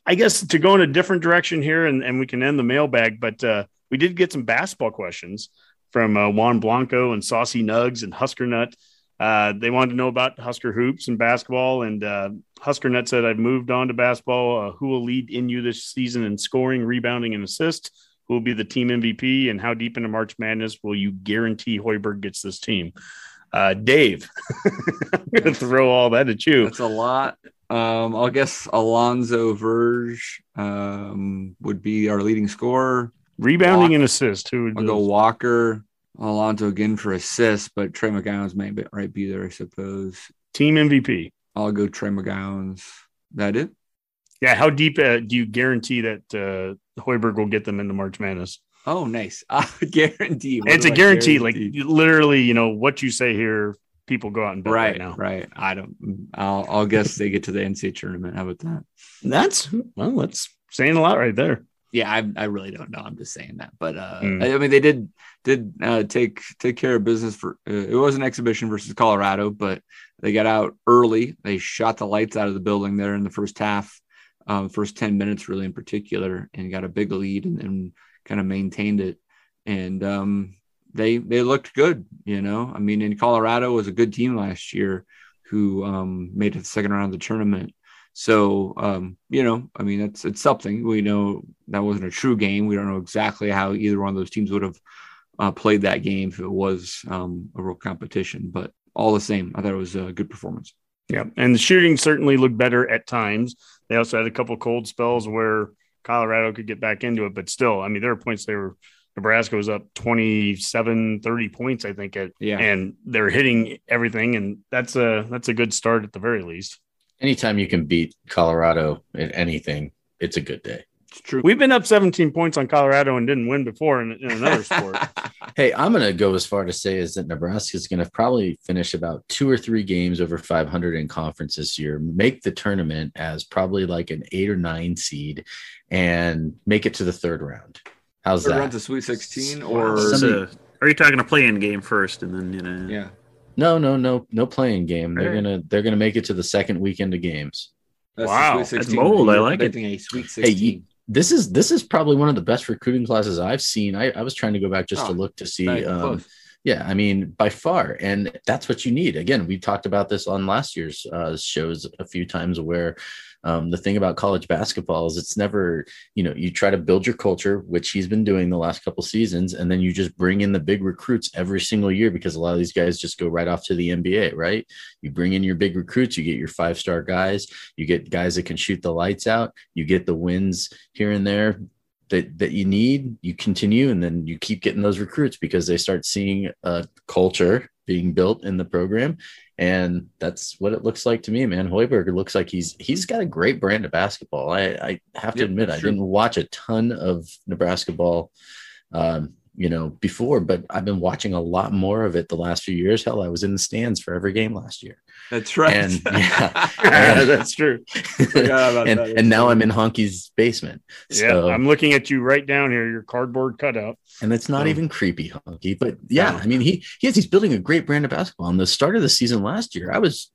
I guess to go in a different direction here, and, and we can end the mailbag, but uh, we did get some basketball questions from uh, Juan Blanco and Saucy Nugs and Husker Nut. Uh, they wanted to know about Husker hoops and basketball, and uh, Husker Nut said, "I've moved on to basketball. Uh, who will lead in you this season in scoring, rebounding, and assist? Who will be the team MVP? And how deep into March Madness will you guarantee Hoiberg gets this team?" Uh, Dave, I'm going to throw all that at you. That's a lot. Um, I'll guess Alonzo Verge um, would be our leading scorer. Rebounding Walk- and assist. Who would I'll go Walker, Alonzo again for assists, but Trey McGowens may be, right be there, I suppose. team MVP? I'll go Trey McGowens. That it? Yeah. How deep uh, do you guarantee that uh, Hoiberg will get them into March Madness? Oh, nice. I guarantee. What it's a do I guarantee. Like literally, you know what you say here. People go out and bet right, right, now. right. I don't. I'll, I'll guess they get to the NCAA tournament. How about that? That's well, that's saying a lot right there. Yeah, I, I really don't know. I'm just saying that, but uh, Mm. I, I mean, they did did uh, take take care of business for. Uh, it was an exhibition versus Colorado, but they got out early. They shot the lights out of the building there in the first half, um, first ten minutes really in particular, and got a big lead and, and kind of maintained it. And um, they they looked good. You know, I mean, in Colorado was a good team last year who um, made it the second round of the tournament. So, um, you know, I mean, it's it's something. We know that wasn't a true game. We don't know exactly how either one of those teams would have uh, played that game if it was um, a real competition. But all the same, I thought it was a good performance. Yeah, and the shooting certainly looked better at times. They also had a couple cold spells where Colorado could get back into it, but still, I mean, there are points they were Nebraska was up 27, 30 points, I think, at, Yeah. and they're hitting everything, and that's a that's a good start at the very least. Anytime you can beat Colorado at anything, it's a good day. It's true. We've been up 17 points on Colorado and didn't win before in, in another sport. Hey, I'm going to go as far to say is that Nebraska is going to probably finish about two or three games over 500 in conference this year, make the tournament as probably like an eight or nine seed, and make it to the third round. How's Third that? round to Sweet 16 or So, Somebody- are you talking a play-in game first, and then you know? yeah. No, no, no, no playing game. They're Right. gonna they're gonna make it to the second weekend of games. That's Wow, that's 16. bold. I like it. A Sweet Hey, you- This is this is probably one of the best recruiting classes I've seen. I, I was trying to go back just Oh, to look to see. Not even Um, yeah, I mean, by far, and that's what you need. Again, we talked about this on last year's uh, shows a few times, where um, the thing about college basketball is it's never, you know, you try to build your culture, which he's been doing the last couple seasons, and then you just bring in the big recruits every single year because a lot of these guys just go right off to the NBA, right? You bring in your big recruits, you get your five star guys, you get guys that can shoot the lights out, you get the wins here and there that that you need you continue and then you keep getting those recruits because they start seeing a culture being built in the program and that's what it looks like to me man Hoiberg looks like he's he's got a great brand of basketball i i have to Yep, admit i didn't watch a ton of nebraska ball um you know, before, but I've been watching a lot more of it the last few years. Hell, I was in the stands for every game last year. That's right. And yeah, yeah that's true. and, and now I'm in Honky's basement. So, yeah, I'm looking at you right down here, your cardboard cutout. And it's not even creepy, Honky. But yeah, I mean, he he has he's building a great brand of basketball. On the start of the season last year, I was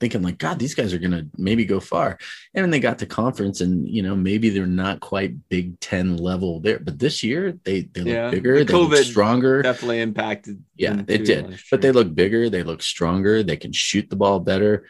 thinking like, God, these guys are going to maybe go far. And then they got to conference and, you know, maybe they're not quite Big Ten level there, but this year they, they look yeah. bigger, the they COVID look stronger. Definitely impacted. Yeah, it did. But they look bigger. They look stronger. They can shoot the ball better.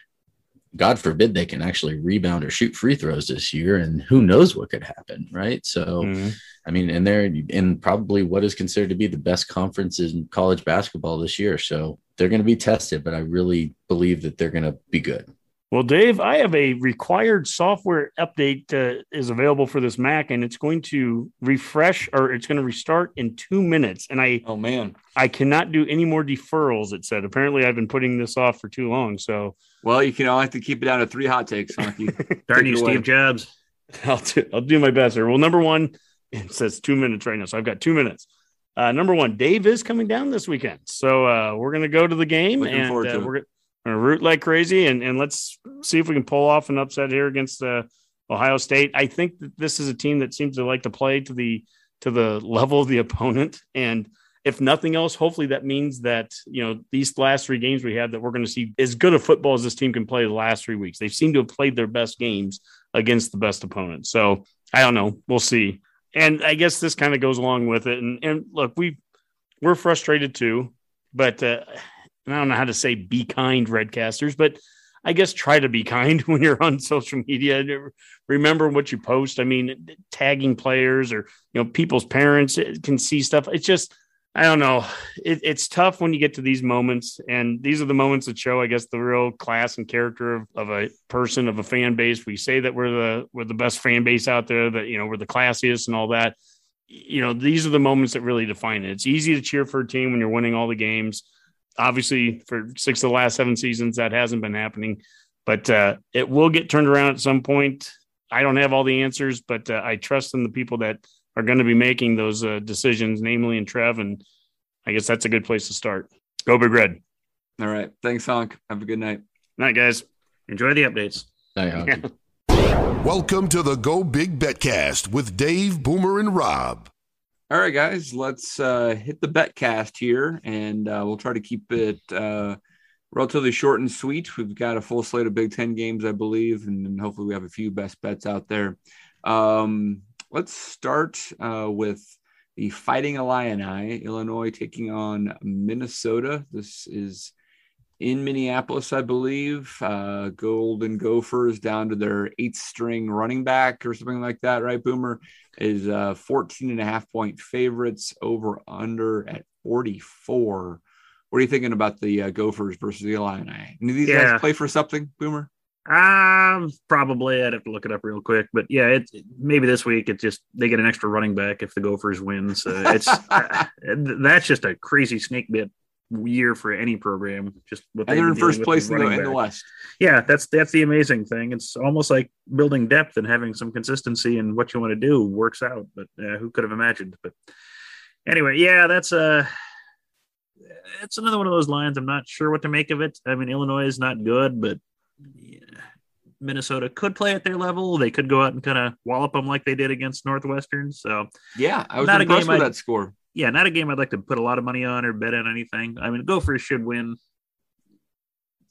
God forbid they can actually rebound or shoot free throws this year, and who knows what could happen, right? So, mm-hmm. I mean, and they're in probably what is considered to be the best conference in college basketball this year. So they're going to be tested, but I really believe that they're going to be good. Well, Dave, I have a required software update uh, is available for this Mac, and it's going to refresh or it's going to restart in two minutes. And I, oh man, I cannot do any more deferrals. It said. Apparently, I've been putting this off for too long. So, well, you can all have to keep it down to three hot takes. Darn you, Steve Jobs. I'll do, I'll do my best. Here. Well, number one, it says two minutes right now, so I've got two minutes. Uh, number one, Dave is coming down this weekend, so uh, we're going to go to the game Looking and uh, we're going to root like crazy, and and let's see if we can pull off an upset here against uh, Ohio State. I think that this is a team that seems to like to play to the to the level of the opponent, and if nothing else, hopefully that means that you know these last three games we have that we're going to see as good a football as this team can play the last three weeks. They seem to have played their best games against the best opponents. So I don't know. We'll see and I guess this kind of goes along with it. And and look, we we're frustrated too, but uh, I don't know how to say be kind, Redcasters, but I guess try to be kind when you're on social media. Remember what you post. I mean, tagging players or you know people's parents eh, can see stuff. It's just I don't know. It, it's tough when you get to these moments, and these are the moments that show, I guess, the real class and character of, of a person, of a fan base. We say that we're the we're the best fan base out there, that you know we're the classiest and all that. You know, these are the moments that really define it. It's easy to cheer for a team when you're winning all the games. Obviously, for six of the last seven seasons, that hasn't been happening, but uh, it will get turned around at some point. I don't have all the answers, but uh, I trust in the people that are going to be making those uh, decisions, namely in Trev. And I guess that's a good place to start. Go Big Red. All right. Thanks, Honk. Have a good night. Night, guys. Enjoy the updates. Night, Honk. Welcome to the Go Big Betcast with Dave, Boomer, and Rob. All right, guys, let's uh, hit the betcast here, and uh, we'll try to keep it uh, relatively short and sweet. We've got a full slate of Big Ten games, I believe, and hopefully we have a few best bets out there. Um, let's start uh, with the Fighting Illini, Illinois taking on Minnesota. This is in Minneapolis, I believe. Uh, Golden Gophers down to their eighth string running back or something like that, right? Boomer is uh, 14 and a half point favorites over under at 44. What are you thinking about the uh, Gophers versus the Illini? Any of these yeah. guys play for something, Boomer? Um, probably. I'd have to look it up real quick, but yeah, it's maybe this week. It just they get an extra running back if the Gophers win. So it's uh, that's just a crazy snake bit year for any program. Just what and they're in first place in the, in the, West. Yeah, that's that's the amazing thing. It's almost like building depth and having some consistency in what you want to do works out. But uh, who could have imagined? But anyway, yeah, that's a. Uh, it's another one of those lines. I'm not sure what to make of it. I mean, Illinois is not good, but Minnesota could play at their level. They could go out and kind of wallop them like they did against Northwestern. So yeah, I was not impressed with I'd, that score. Yeah, not a game I'd like to put a lot of money on or bet on anything. I mean, Gophers should win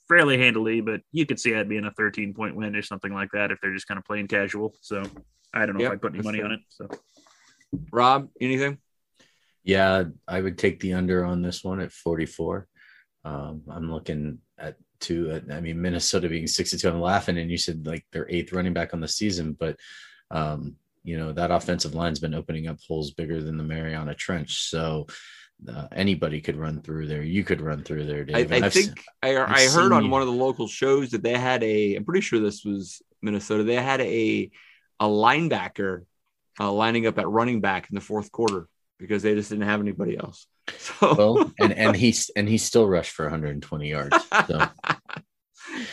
fairly handily, but you could see that being a 13 point win or something like that if they're just kind of playing casual. So I don't know yep, if I put any money on it. So Rob, anything? Yeah, I would take the under on this one at 44. Um, I'm looking at to I mean Minnesota being 62 I'm laughing and you said like their eighth running back on the season but um you know that offensive line's been opening up holes bigger than the Mariana Trench so uh, anybody could run through there. You could run through there, Dave. I, I think I, I heard on you. one of the local shows that they had a. I'm pretty sure this was Minnesota. They had a a linebacker uh, lining up at running back in the fourth quarter because they just didn't have anybody else. So well, and and he's and he still rushed for 120 yards. So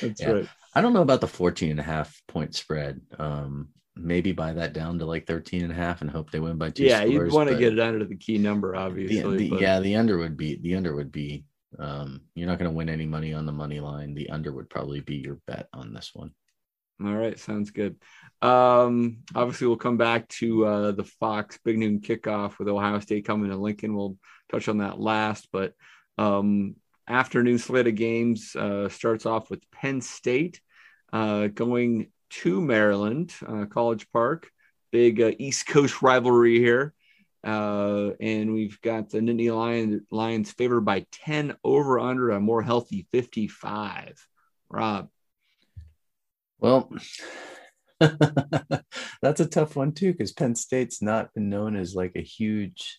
that's yeah. right. I don't know about the 14 and a half point spread. Um, maybe buy that down to like 13 and a half and hope they win by two. Yeah, scores, you'd want to get it under the key number, obviously. the, the, but- yeah, the under would be the under would be. Um, you're not going to win any money on the money line. The under would probably be your bet on this one. All right, sounds good. Um, obviously, we'll come back to uh, the Fox Big Noon kickoff with Ohio State coming to Lincoln. We'll touch on that last, but um, afternoon slate of games uh, starts off with Penn State uh, going to Maryland, uh, College Park. Big uh, East Coast rivalry here. Uh, and we've got the Nittany Lions, Lions favored by 10 over under a more healthy 55. Rob. Well, that's a tough one too, because Penn State's not been known as like a huge.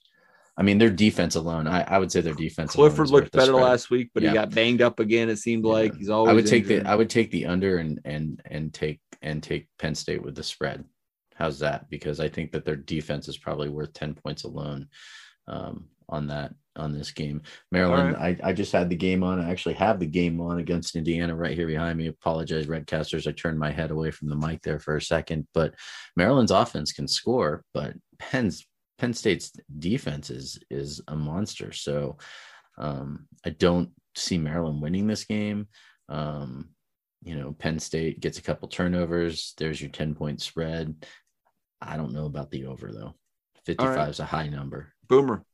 I mean, their defense alone, I, I would say their defense. Clifford looked better spread. last week, but Yeah. he got banged up again. It seemed Yeah. like he's always. I would take the I would take the under and and and take and take Penn State with the spread. How's that? Because I think that their defense is probably worth ten points alone um, on that on this game. Maryland, I, I just had the game on. I actually have the game on against Indiana right here behind me. Apologize, Redcasters. I turned my head away from the mic there for a second. But Maryland's offense can score, but Penn's Penn State's defense is is a monster. So um, I don't see Maryland winning this game. Um, you know, Penn State gets a couple turnovers. There's your 10 point spread. I don't know about the over though. 55 is a high number. Boomer.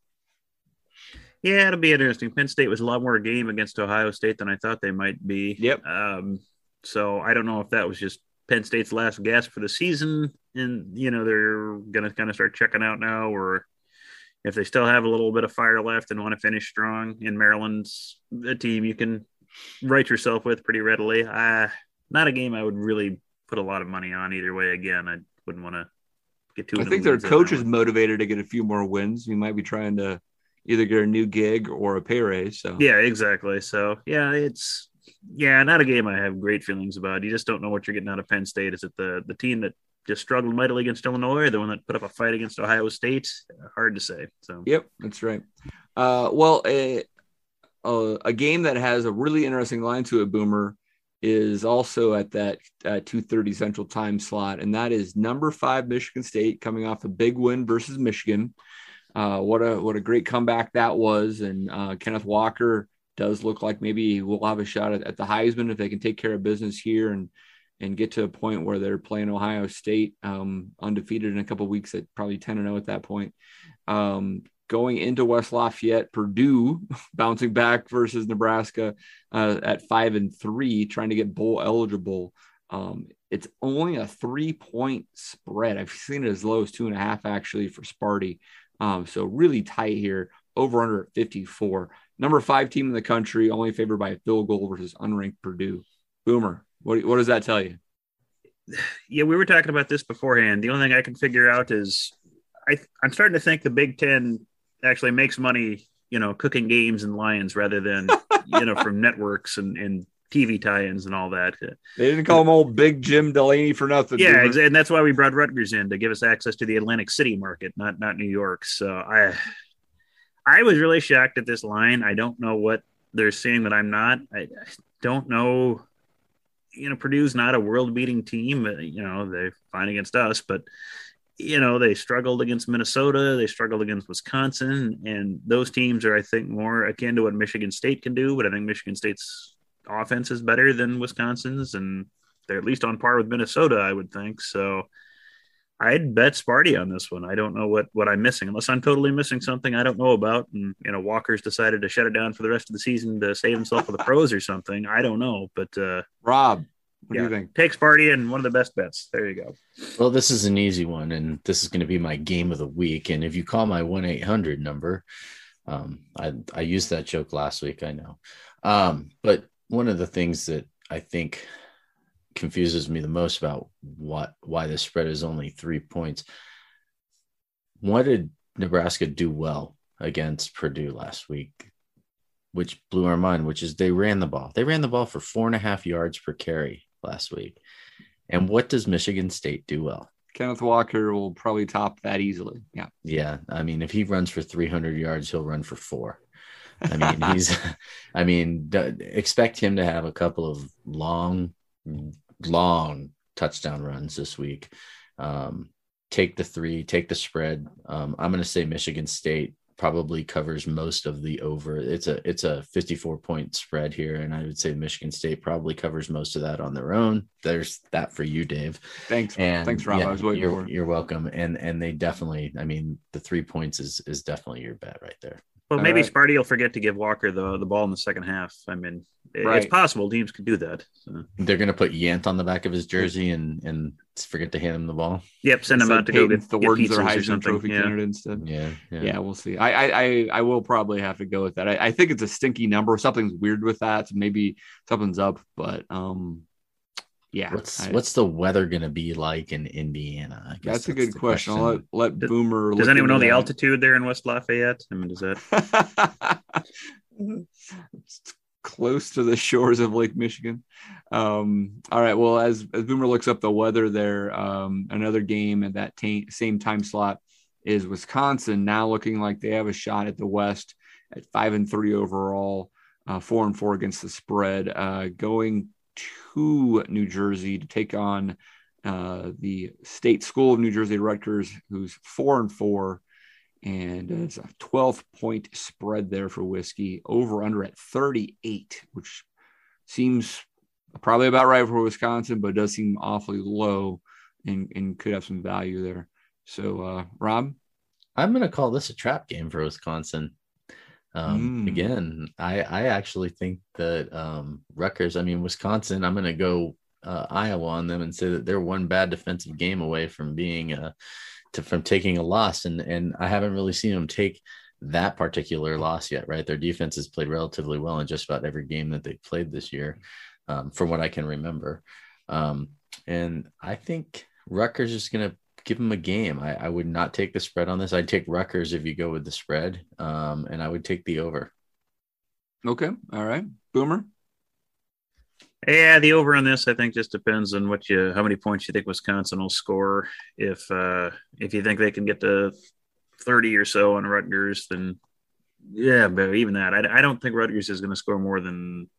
Yeah, it'll be interesting. Penn State was a lot more game against Ohio State than I thought they might be. Yep. Um, so I don't know if that was just Penn State's last gasp for the season, and you know they're going to kind of start checking out now, or if they still have a little bit of fire left and want to finish strong. In Maryland's a team you can write yourself with pretty readily. Uh, not a game I would really put a lot of money on either way. Again, I wouldn't want to get too. I think their weeds on that coach is motivated to get a few more wins. He might be trying to either get a new gig or a pay raise. So Yeah, exactly. So yeah, it's yeah, not a game I have great feelings about. You just don't know what you're getting out of Penn State. Is it the the team that just struggled mightily against Illinois, the one that put up a fight against Ohio State? Hard to say. So Yep, that's right. Uh, well, a, a, a game that has a really interesting line to it, Boomer, is also at that uh, 2.30 Central Time slot, and that is number five Michigan State coming off a big win versus Michigan. Uh, what a what a great comeback that was, and uh, Kenneth Walker does look like maybe we'll have a shot at, at the Heisman if they can take care of business here and and get to a point where they're playing Ohio State um, undefeated in a couple weeks at probably 10 and 0 at that point. Um, going into West Lafayette, Purdue bouncing back versus Nebraska uh, at five and three, trying to get bowl eligible. Um, it's only a three point spread. I've seen it as low as two and a half actually for Sparty. Um, so really tight here, over under 54. Number five team in the country, only favored by a field goal versus unranked Purdue. Boomer, what, what does that tell you? yeah, we were talking about this beforehand. The only thing I can figure out is I I'm starting to think the Big Ten actually makes money, you know, cooking games and Lions rather than you know from networks and and TV tie-ins and all that. They didn't call him old Big Jim Delany for nothing. Yeah, and that's why we brought Rutgers in to give us access to the Atlantic City market, not not New York. So I I was really shocked at this line. I don't know what they're seeing that I'm not. I don't know. You know, Purdue's not a world-beating team. Uh, You know, they're fine against us, but you know they struggled against Minnesota. They struggled against Wisconsin, and those teams are, I think, more akin to what Michigan State can do. But I think Michigan State's offense is better than Wisconsin's, and they're at least on par with Minnesota, I would think. So I'd bet Sparty on this one. I don't know what what I'm missing, unless I'm totally missing something I don't know about. And you know, Walker's decided to shut it down for the rest of the season to save himself for the pros or something. I don't know, but uh, Rob, what yeah, do you think? take Sparty and one of the best bets. There you go. Well, this is an easy one, and this is going to be my game of the week. And if you call my 1 800 number, um, I, I used that joke last week, I know. Um, but one of the things that I think confuses me the most about what why the spread is only three points. What did Nebraska do well against Purdue last week? Which blew our mind, which is they ran the ball. They ran the ball for four and a half yards per carry last week. And what does Michigan State do well? Kenneth Walker will probably top that easily. Yeah. Yeah, I mean, if he runs for 300 yards, he'll run for four. I mean, he's, I mean, d- expect him to have a couple of long, long touchdown runs this week. Um, take the three, take the spread. Um, I'm going to say Michigan State probably covers most of the over. It's a it's a 54 point spread here, and I would say Michigan State probably covers most of that on their own. There's that for you, Dave. Thanks, and thanks, Rob. Yeah, I was waiting you're, for. You're welcome. And and they definitely, I mean, the three points is is definitely your bet right there. Well, maybe right. Sparty will forget to give Walker the the ball in the second half. I mean, it- Right. it's possible teams could do that. So. They're gonna put Yant on the back of his jersey and and forget to hand him the ball. Yep, send him Said out to go Peyton get, Thornton's get their or Heisman something. Trophy Yeah. candidate instead. Yeah, Yeah. we'll see. I, I I I will probably have to go with that. I, I think it's a stinky number. Something's weird with that. So maybe something's up, but um, yeah. What's I- what's the weather gonna be like in Indiana? I guess that's a good the question. I'll let let Does- Boomer. Does anyone know the that. altitude there in West Lafayette? I mean, does that? It's close to the shores of Lake Michigan. Um, all right. Well, as, as Boomer looks up the weather there, um, another game at that ta- same time slot is Wisconsin now looking like they have a shot at the West at five and three overall, uh, four and four against the spread, uh, going to New Jersey to take on uh, the State School of New Jersey Rutgers, who's four and four and uh, it's a 12 point spread there for whiskey over under at 38 which seems probably about right for wisconsin but does seem awfully low and, and could have some value there so uh rob I'm gonna call this a trap game for Wisconsin. Um, Mm. Again, I I actually think that um, Rutgers. I mean, Wisconsin. I'm gonna go uh, Iowa on them and say that they're one bad defensive game away from being uh, to from taking a loss, and and I haven't really seen them take that particular loss yet. Right, their defense has played relatively well in just about every game that they've played this year, um, from what I can remember. Um, and I think Rutgers is going to give them a game. I, I would not take the spread on this. I'd take Rutgers if you go with the spread, um, and I would take the over. okay all right boomer Yeah, the over on this I think just depends on what you how many points you think Wisconsin will score. If uh if you think they can get to thirty or so on Rutgers, then yeah, but even that, I, I don't think Rutgers is going to score more than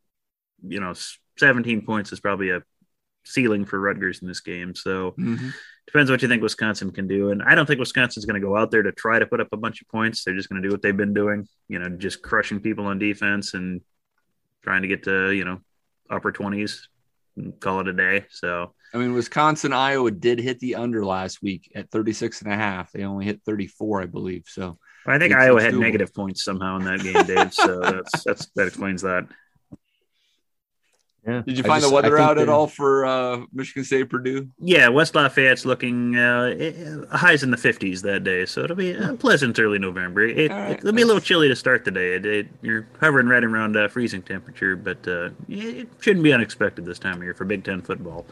you know seventeen points is probably a ceiling for Rutgers in this game. So depends what you think Wisconsin can do. And I don't think Wisconsin's going to go out there to try to put up a bunch of points. They're just going to do what they've been doing, you know, just crushing people on defense and trying to get to, you know, upper 20s and call it a day. So, i mean wisconsin iowa did hit the under last week at 36 and a half they only hit 34 i believe so I think Iowa had doable. negative points somehow in that game, Dave. So that's, that's, that explains that. Yeah. did you find the weather out at all for uh michigan state purdue Yeah, West Lafayette's looking uh, eh, highs in the 50s that day, so it'll be a pleasant early November. It, All right. It'll be a little chilly to start the day. It, it, you're hovering right around uh, freezing temperature, but uh, it shouldn't be unexpected this time of year for Big Ten football.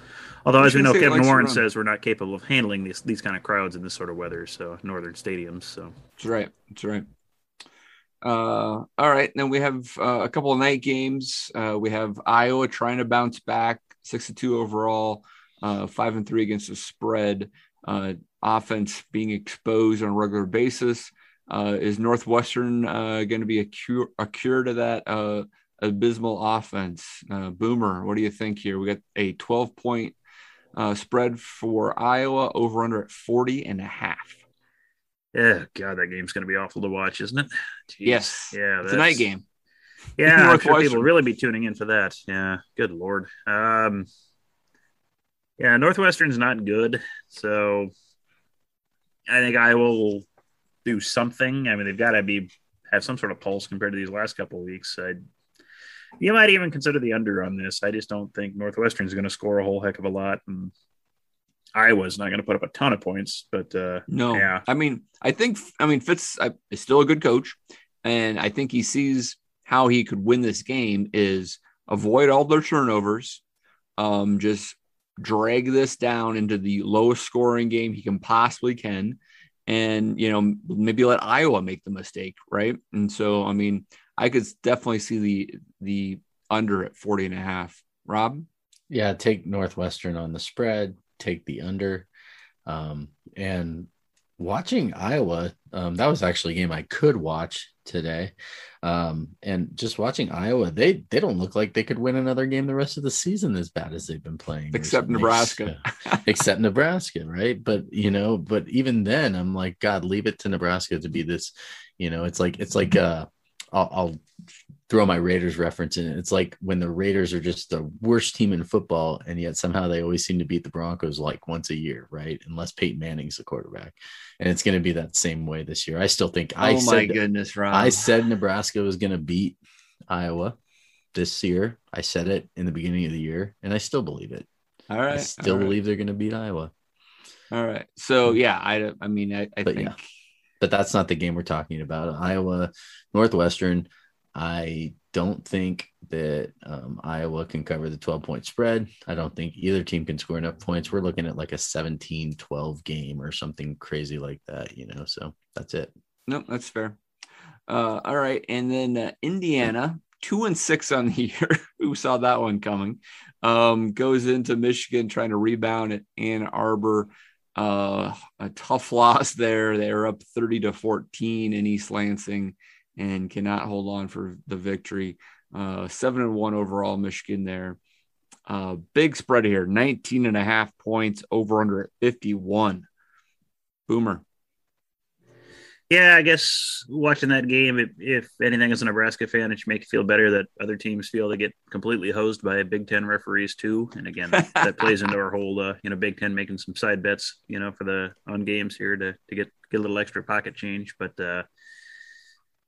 Although, as we know, State Kevin Warren says we're not capable of handling these these kind of crowds in this sort of weather. So northern stadiums. So That's right. That's right. Uh, all right. Then we have uh, a couple of night games. Uh, we have Iowa trying to bounce back, six to two overall, uh, five and three against the spread. Uh, offense being exposed on a regular basis. Uh, is Northwestern going to be a cure a cure to that abysmal offense? Boomer, what do you think here? We got a 12 point spread for Iowa over under at 40 and a half. Yeah, God, that game's going to be awful to watch, isn't it? Jeez. Yes. Yeah, It's a night game. Yeah, I'm sure people will really be tuning in for that. Yeah, good lord. Um, yeah, Northwestern's not good, so I think I will do something. I mean, they've got to be have some sort of pulse compared to these last couple of weeks. I, you might even consider the under on this. I just don't think Northwestern's going to score a whole heck of a lot, and Iowa's not going to put up a ton of points. But uh, No, Yeah. I mean, I think, I mean, Fitz is still a good coach, and I think he sees how he could win this game is avoid all their turnovers, um, just drag this down into the lowest scoring game he can possibly can, and you know maybe let Iowa make the mistake, right? And so, I mean, I could definitely see the the under at 40 and a half. Rob, Yeah, take Northwestern on the spread, take the under. Um, and watching Iowa, um, that was actually a game I could watch today. Um, and just watching Iowa, they they don't look like they could win another game the rest of the season as bad as they've been playing. Except Nebraska. except Nebraska, right? But you know, but even then, I'm like, God, leave it to Nebraska to be this. You know, it's like it's like uh, I'll, I'll throw my Raiders reference in. It's like when the Raiders are just the worst team in football, and yet somehow they always seem to beat the Broncos like once a year, right? Unless Peyton Manning's the quarterback, and it's going to be that same way this year. I still think. Oh I my said, goodness, Rob! I said Nebraska was going to beat Iowa this year. I said it in the beginning of the year, and I still believe it. all right, I still right, believe they're going to beat Iowa. All right. So hmm. yeah, I I mean I, I But think yeah. But that's not the game we're talking about. Iowa, Northwestern. I don't think that um, Iowa can cover the 12 point spread. I don't think either team can score enough points. We're looking at like a 17 12 game or something crazy like that, you know? So that's it. no, that's fair. Uh, all right, and then uh, Indiana, two and six on the year. Who saw that one coming? Um, goes into Michigan trying to rebound at Ann Arbor. Uh, a tough loss there. They are up 30 to 14 in East Lansing and cannot hold on for the victory. Uh, seven and one overall, Michigan there. Uh, big spread here 19 and a half points over under 51. Boomer. Yeah, I guess watching that game, if, if anything, as a Nebraska fan, it should make you feel better that other teams feel they get completely hosed by Big Ten referees too. And again, that, that plays into our whole, uh, you know, Big Ten making some side bets, you know, for the on games here to to get get a little extra pocket change. But uh,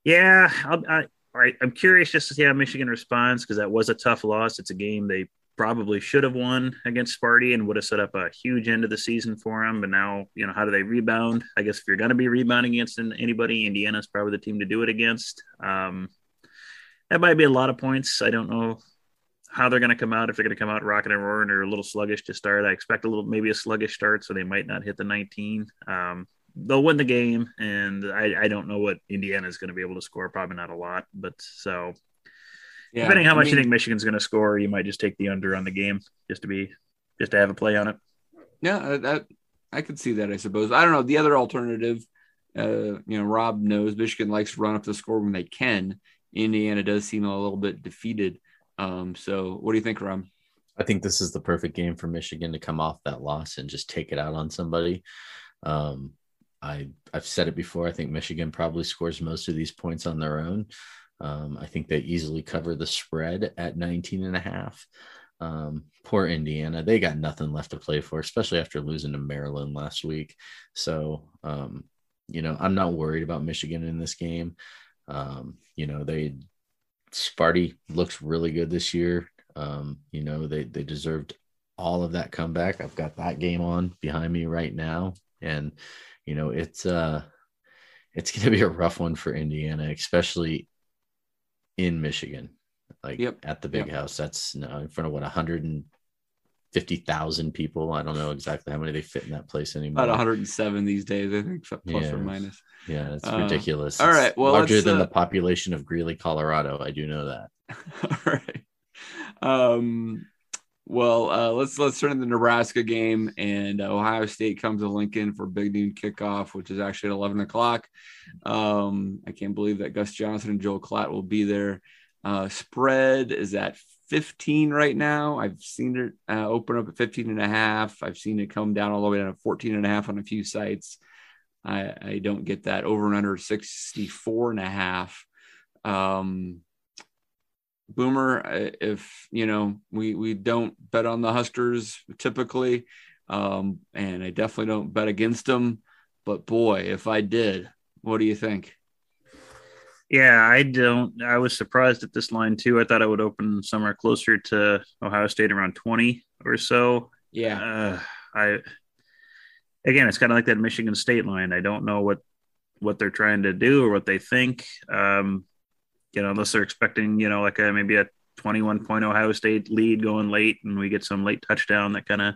yeah, I'll, I, all right, I'm curious just to see how Michigan responds because that was a tough loss. It's a game they probably should have won against Sparty and would have set up a huge end of the season for them. But now, you know, how do they rebound? I guess if you're going to be rebounding against anybody, Indiana's probably the team to do it against. Um, that might be a lot of points. I don't know how they're going to come out. If they're going to come out rocking and roaring or a little sluggish to start, I expect a little, maybe a sluggish start, so they might not hit the 19. Um, they'll win the game, and I, I don't know what Indiana is going to be able to score. Probably not a lot, but so Yeah, Depending how I much mean- you think Michigan's going to score, you might just take the under on the game just to be just to have a play on it. Yeah, uh, that I could see that. I suppose. I don't know. The other alternative, uh, you know, Rob knows Michigan likes to run up the score when they can. Indiana does seem a little bit defeated. Um, so what do you think, Rob? I think this is the perfect game for Michigan to come off that loss and just take it out on somebody. Um, I I've said it before. I think Michigan probably scores most of these points on their own. Um, I think they easily cover the spread at 19 and a half. Um, poor Indiana. They got nothing left to play for, especially after losing to Maryland last week. So, um, you know, I'm not worried about Michigan in this game. Um, you know, they Sparty looks really good this year. Um, you know, they they deserved all of that comeback. I've got that game on behind me right now. And, you know, it's uh it's gonna be a rough one for Indiana, especially in Michigan. Like Yep. at the big Yep. house. That's no, in front of what 150,000 people. I don't know exactly how many they fit in that place anymore. About 107 these days, I think, plus Yeah. or minus. Yeah, it's Uh, ridiculous. All right, well, larger than uh, the population of Greeley, Colorado. I do know that. All right. Um, well, uh, let's let's turn to the Nebraska game, and Ohio State comes to Lincoln for big noon kickoff, which is actually at eleven o'clock. Um, I can't believe that Gus Johnson and Joel Klatt will be there. Uh, spread is at 15 right now. I've seen it uh, open up at 15 and a half. I've seen it come down all the way down to 14 and a half on a few sites. I, I don't get that over and under 64 and a half. Um, Boomer, if you know, we we don't bet on the Huskers typically, um, and I definitely don't bet against them. But boy, if I did, what do you think? Yeah, I don't. I was surprised at this line too. I thought it would open somewhere closer to Ohio State around twenty or so. Yeah, Uh, I again, it's kind of like that Michigan State line. I don't know what what they're trying to do or what they think. Um, you know, unless they're expecting, you know, like a maybe a 21 point Ohio State lead going late, and we get some late touchdown that kind of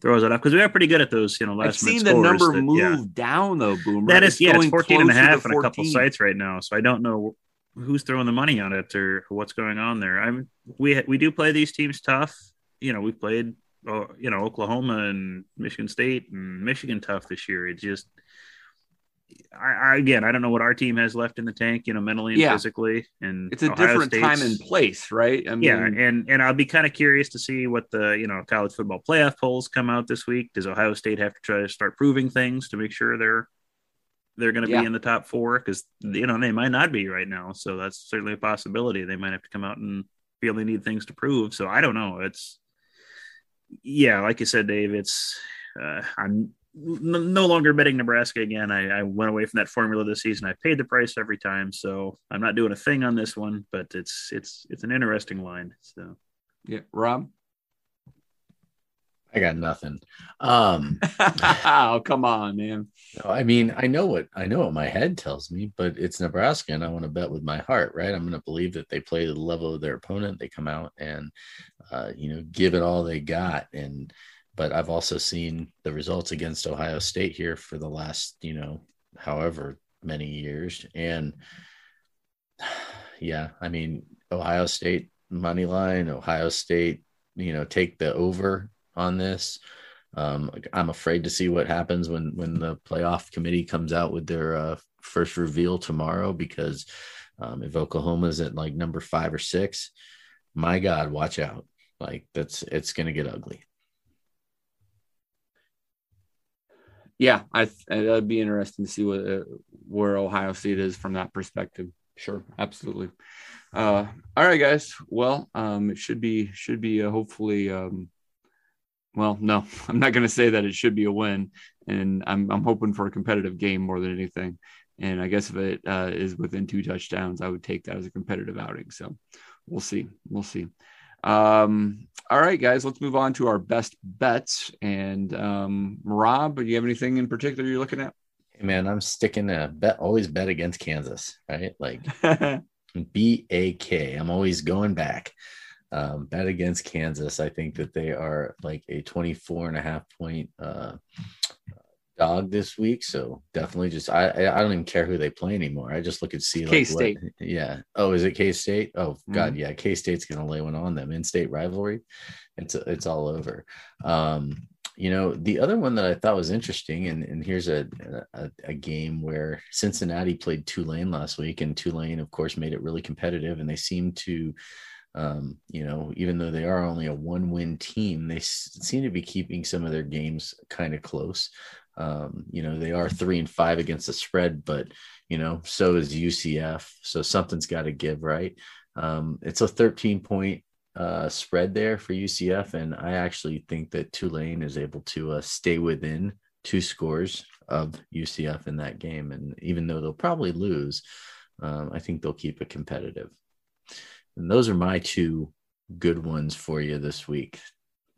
throws it up because we are pretty good at those, you know, I've seen the number that- move yeah. down though, Boomer. That is, yeah, it's going 14 and a half on a couple sites right now. So I don't know who's throwing the money on it or what's going on there. I'm we we do play these teams tough. You know, we've played uh, you know Oklahoma and Michigan State and Michigan tough this year. It's just I, I, again, I don't know what our team has left in the tank, you know, mentally and yeah. physically. And it's a Ohio different State's, time and place, right? I mean, yeah, and and I'll be kind of curious to see what the you know college football playoff polls come out this week. Does Ohio State have to try to start proving things to make sure they're they're going to yeah. be in the top four? Because you know they might not be right now, so that's certainly a possibility. They might have to come out and feel they need things to prove. So I don't know. It's yeah, like you said, Dave. It's uh, I'm no longer betting Nebraska again. I, I, went away from that formula this season. I paid the price every time, so I'm not doing a thing on this one. But it's it's it's an interesting line. So yeah, Rob. I got nothing. Um, oh come on, man. No, I mean I know what I know what my head tells me, but it's Nebraska, and I want to bet with my heart, right? I'm going to believe that they play the level of their opponent. They come out and uh, you know give it all they got, and but I've also seen the results against Ohio State here for the last, you know, however many years. And yeah, I mean, Ohio State money line, Ohio State, you know, take the over on this. Um, I'm afraid to see what happens when when the playoff committee comes out with their uh, first reveal tomorrow because um, if Oklahoma's at like number five or six, my God, watch out! Like that's it's going to get ugly. Yeah, I that'd be interesting to see what uh, where Ohio State is from that perspective. Sure, absolutely. Uh, all right, guys. Well, um, it should be should be uh, hopefully. Um, well, no, I'm not going to say that it should be a win, and I'm I'm hoping for a competitive game more than anything. And I guess if it uh, is within two touchdowns, I would take that as a competitive outing. So we'll see. We'll see. Um, all right, guys, let's move on to our best bets. And um, Rob, do you have anything in particular you're looking at? Hey, man, I'm sticking to bet, always bet against Kansas, right? Like B A K. I'm always going back. Um, bet against Kansas. I think that they are like a 24 and a half point uh, dog this week. So definitely just I I don't even care who they play anymore. I just look and see like K State. Yeah. Oh, is it K State? Oh God, mm-hmm. yeah. K State's gonna lay one on them. In state rivalry. It's it's all over. Um, you know, the other one that I thought was interesting, and, and here's a, a, a game where Cincinnati played Tulane last week, and Tulane, of course, made it really competitive, and they seem to um, you know, even though they are only a one win team, they s- seem to be keeping some of their games kind of close. Um, you know, they are three and five against the spread, but you know, so is UCF. So something's got to give, right? Um, it's a 13 point uh, spread there for UCF, and I actually think that Tulane is able to uh, stay within two scores of UCF in that game. And even though they'll probably lose, um, I think they'll keep it competitive. And those are my two good ones for you this week.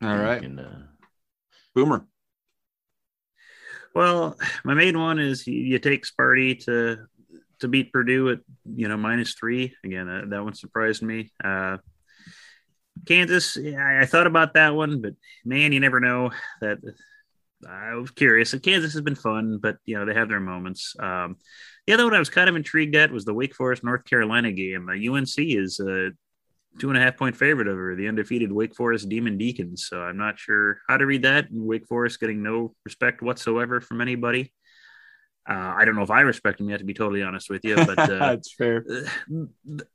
All right. Can, uh, Boomer. Well, my main one is you take Sparty to to beat Purdue at you know minus three. Again, that one surprised me. Uh, Kansas, I thought about that one, but man, you never know. That I was curious. Kansas has been fun, but you know they have their moments. Um, the other one I was kind of intrigued at was the Wake Forest North Carolina game. Uh, UNC is uh, two and a half point favorite over the undefeated Wake Forest Demon Deacons. So I'm not sure how to read that. Wake Forest getting no respect whatsoever from anybody. Uh, I don't know if I respect them yet, to be totally honest with you, but uh, that's fair.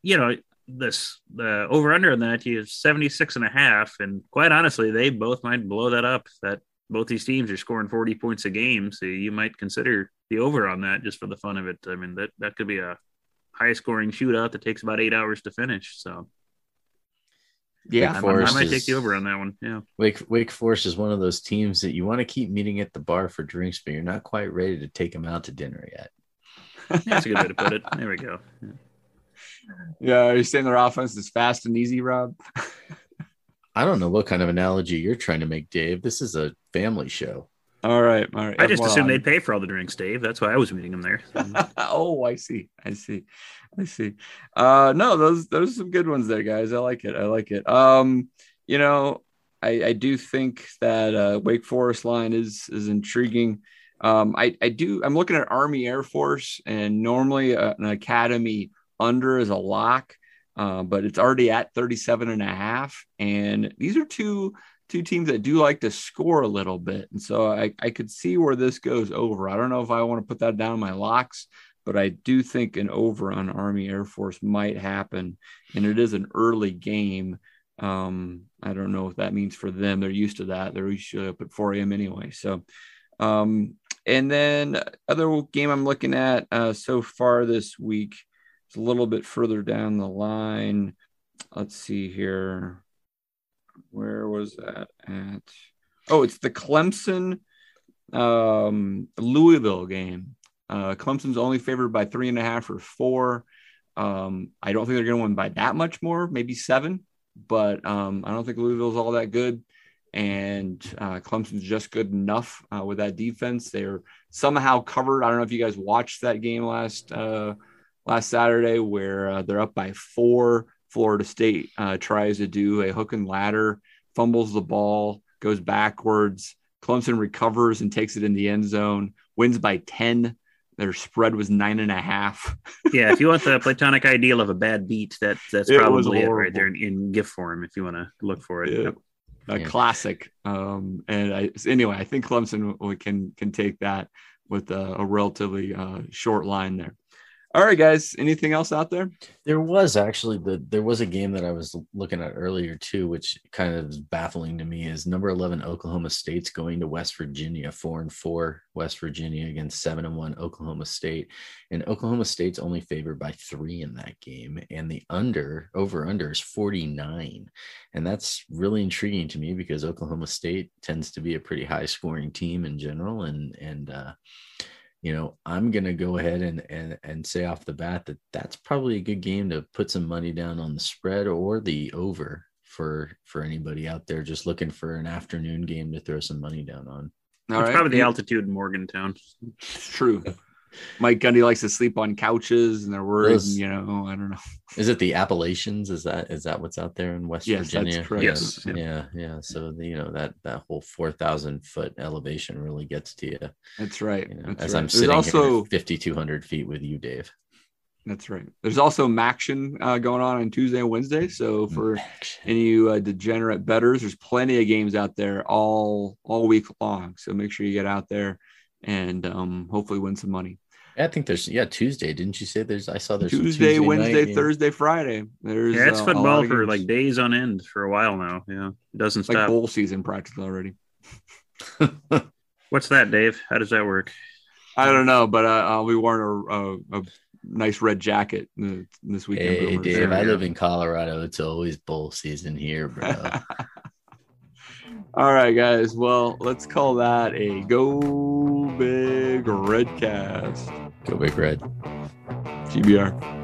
You know, this the over under on that is 76 and a half. And quite honestly, they both might blow that up. That both these teams are scoring 40 points a game. So you might consider the over on that just for the fun of it. I mean, that, that could be a high scoring shootout that takes about eight hours to finish. So yeah, I, I, might take the over on that one. Yeah, Wake Wake Forest is one of those teams that you want to keep meeting at the bar for drinks, but you're not quite ready to take them out to dinner yet. That's a good way to put it. There we go. Yeah, yeah are you saying their offense is fast and easy, Rob? I don't know what kind of analogy you're trying to make, Dave. This is a family show. All right, all right. I just assumed they'd pay for all the drinks, Dave. That's why I was meeting them there. oh, I see. I see. I see. Uh, no, those those are some good ones there, guys. I like it. I like it. Um, you know, I, I do think that uh, Wake Forest line is is intriguing. Um, I, I do. I'm looking at Army Air Force, and normally uh, an academy under is a lock, uh, but it's already at 37 and a half. And these are two two teams that do like to score a little bit. And so I, I could see where this goes over. I don't know if I want to put that down my locks, but I do think an over on Army Air Force might happen. And it is an early game. Um, I don't know what that means for them. They're used to that. They're usually up at 4 a.m. anyway. So, um, and then other game I'm looking at uh, so far this week is a little bit further down the line. Let's see here. Where was that at? Oh, it's the Clemson um, Louisville game. Uh, Clemson's only favored by three and a half or four. Um, I don't think they're going to win by that much more, maybe seven, but um, I don't think Louisville's all that good. And uh, Clemson's just good enough uh, with that defense. They're somehow covered. I don't know if you guys watched that game last uh, last Saturday where uh, they're up by four. Florida State uh, tries to do a hook and ladder, fumbles the ball, goes backwards. Clemson recovers and takes it in the end zone, wins by 10 their spread was nine and a half. yeah, if you want the platonic ideal of a bad beat, that that's it probably it right there in, in, gift form. If you want to look for it, yeah. a yeah. classic. Um, and I, anyway, I think Clemson can can take that with a, a relatively uh, short line there. All right, guys. Anything else out there? There was actually the there was a game that I was looking at earlier too, which kind of is baffling to me. Is number eleven Oklahoma State's going to West Virginia, four and four West Virginia against seven and one Oklahoma State, and Oklahoma State's only favored by three in that game, and the under over under is forty nine, and that's really intriguing to me because Oklahoma State tends to be a pretty high scoring team in general, and and uh, you know, I'm going to go ahead and, and, and say off the bat that that's probably a good game to put some money down on the spread or the over for, for anybody out there just looking for an afternoon game to throw some money down on. All it's right. probably the altitude in Morgantown. It's true. Mike Gundy likes to sleep on couches, and they're worried. Those, you know, I don't know. Is it the Appalachians? Is that is that what's out there in West yes, Virginia? That's correct. Yes. Yeah, yeah. So the, you know that that whole four thousand foot elevation really gets to you. That's right. You know, that's as right. I'm sitting also fifty two hundred feet with you, Dave. That's right. There's also MACtion uh, going on on Tuesday and Wednesday. So for Maction. any uh, degenerate betters, there's plenty of games out there all all week long. So make sure you get out there and um, hopefully win some money. I think there's yeah Tuesday. Didn't you say there's? I saw there's Tuesday, Tuesday Wednesday, night, Thursday, Friday. There's yeah, it's uh, football for like days on end for a while now. Yeah, it doesn't it's stop. Like bowl season practically already. What's that, Dave? How does that work? I don't know, but uh, I'll be wearing a, a, a nice red jacket this weekend. Hey, Dave, I live in Colorado. It's always bowl season here, bro. All right, guys. Well, let's call that a go big red cast. Go big red. GBR.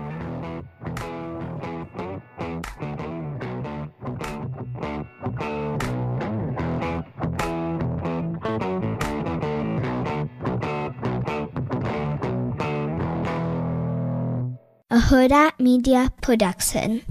a Hurrdat Media Production.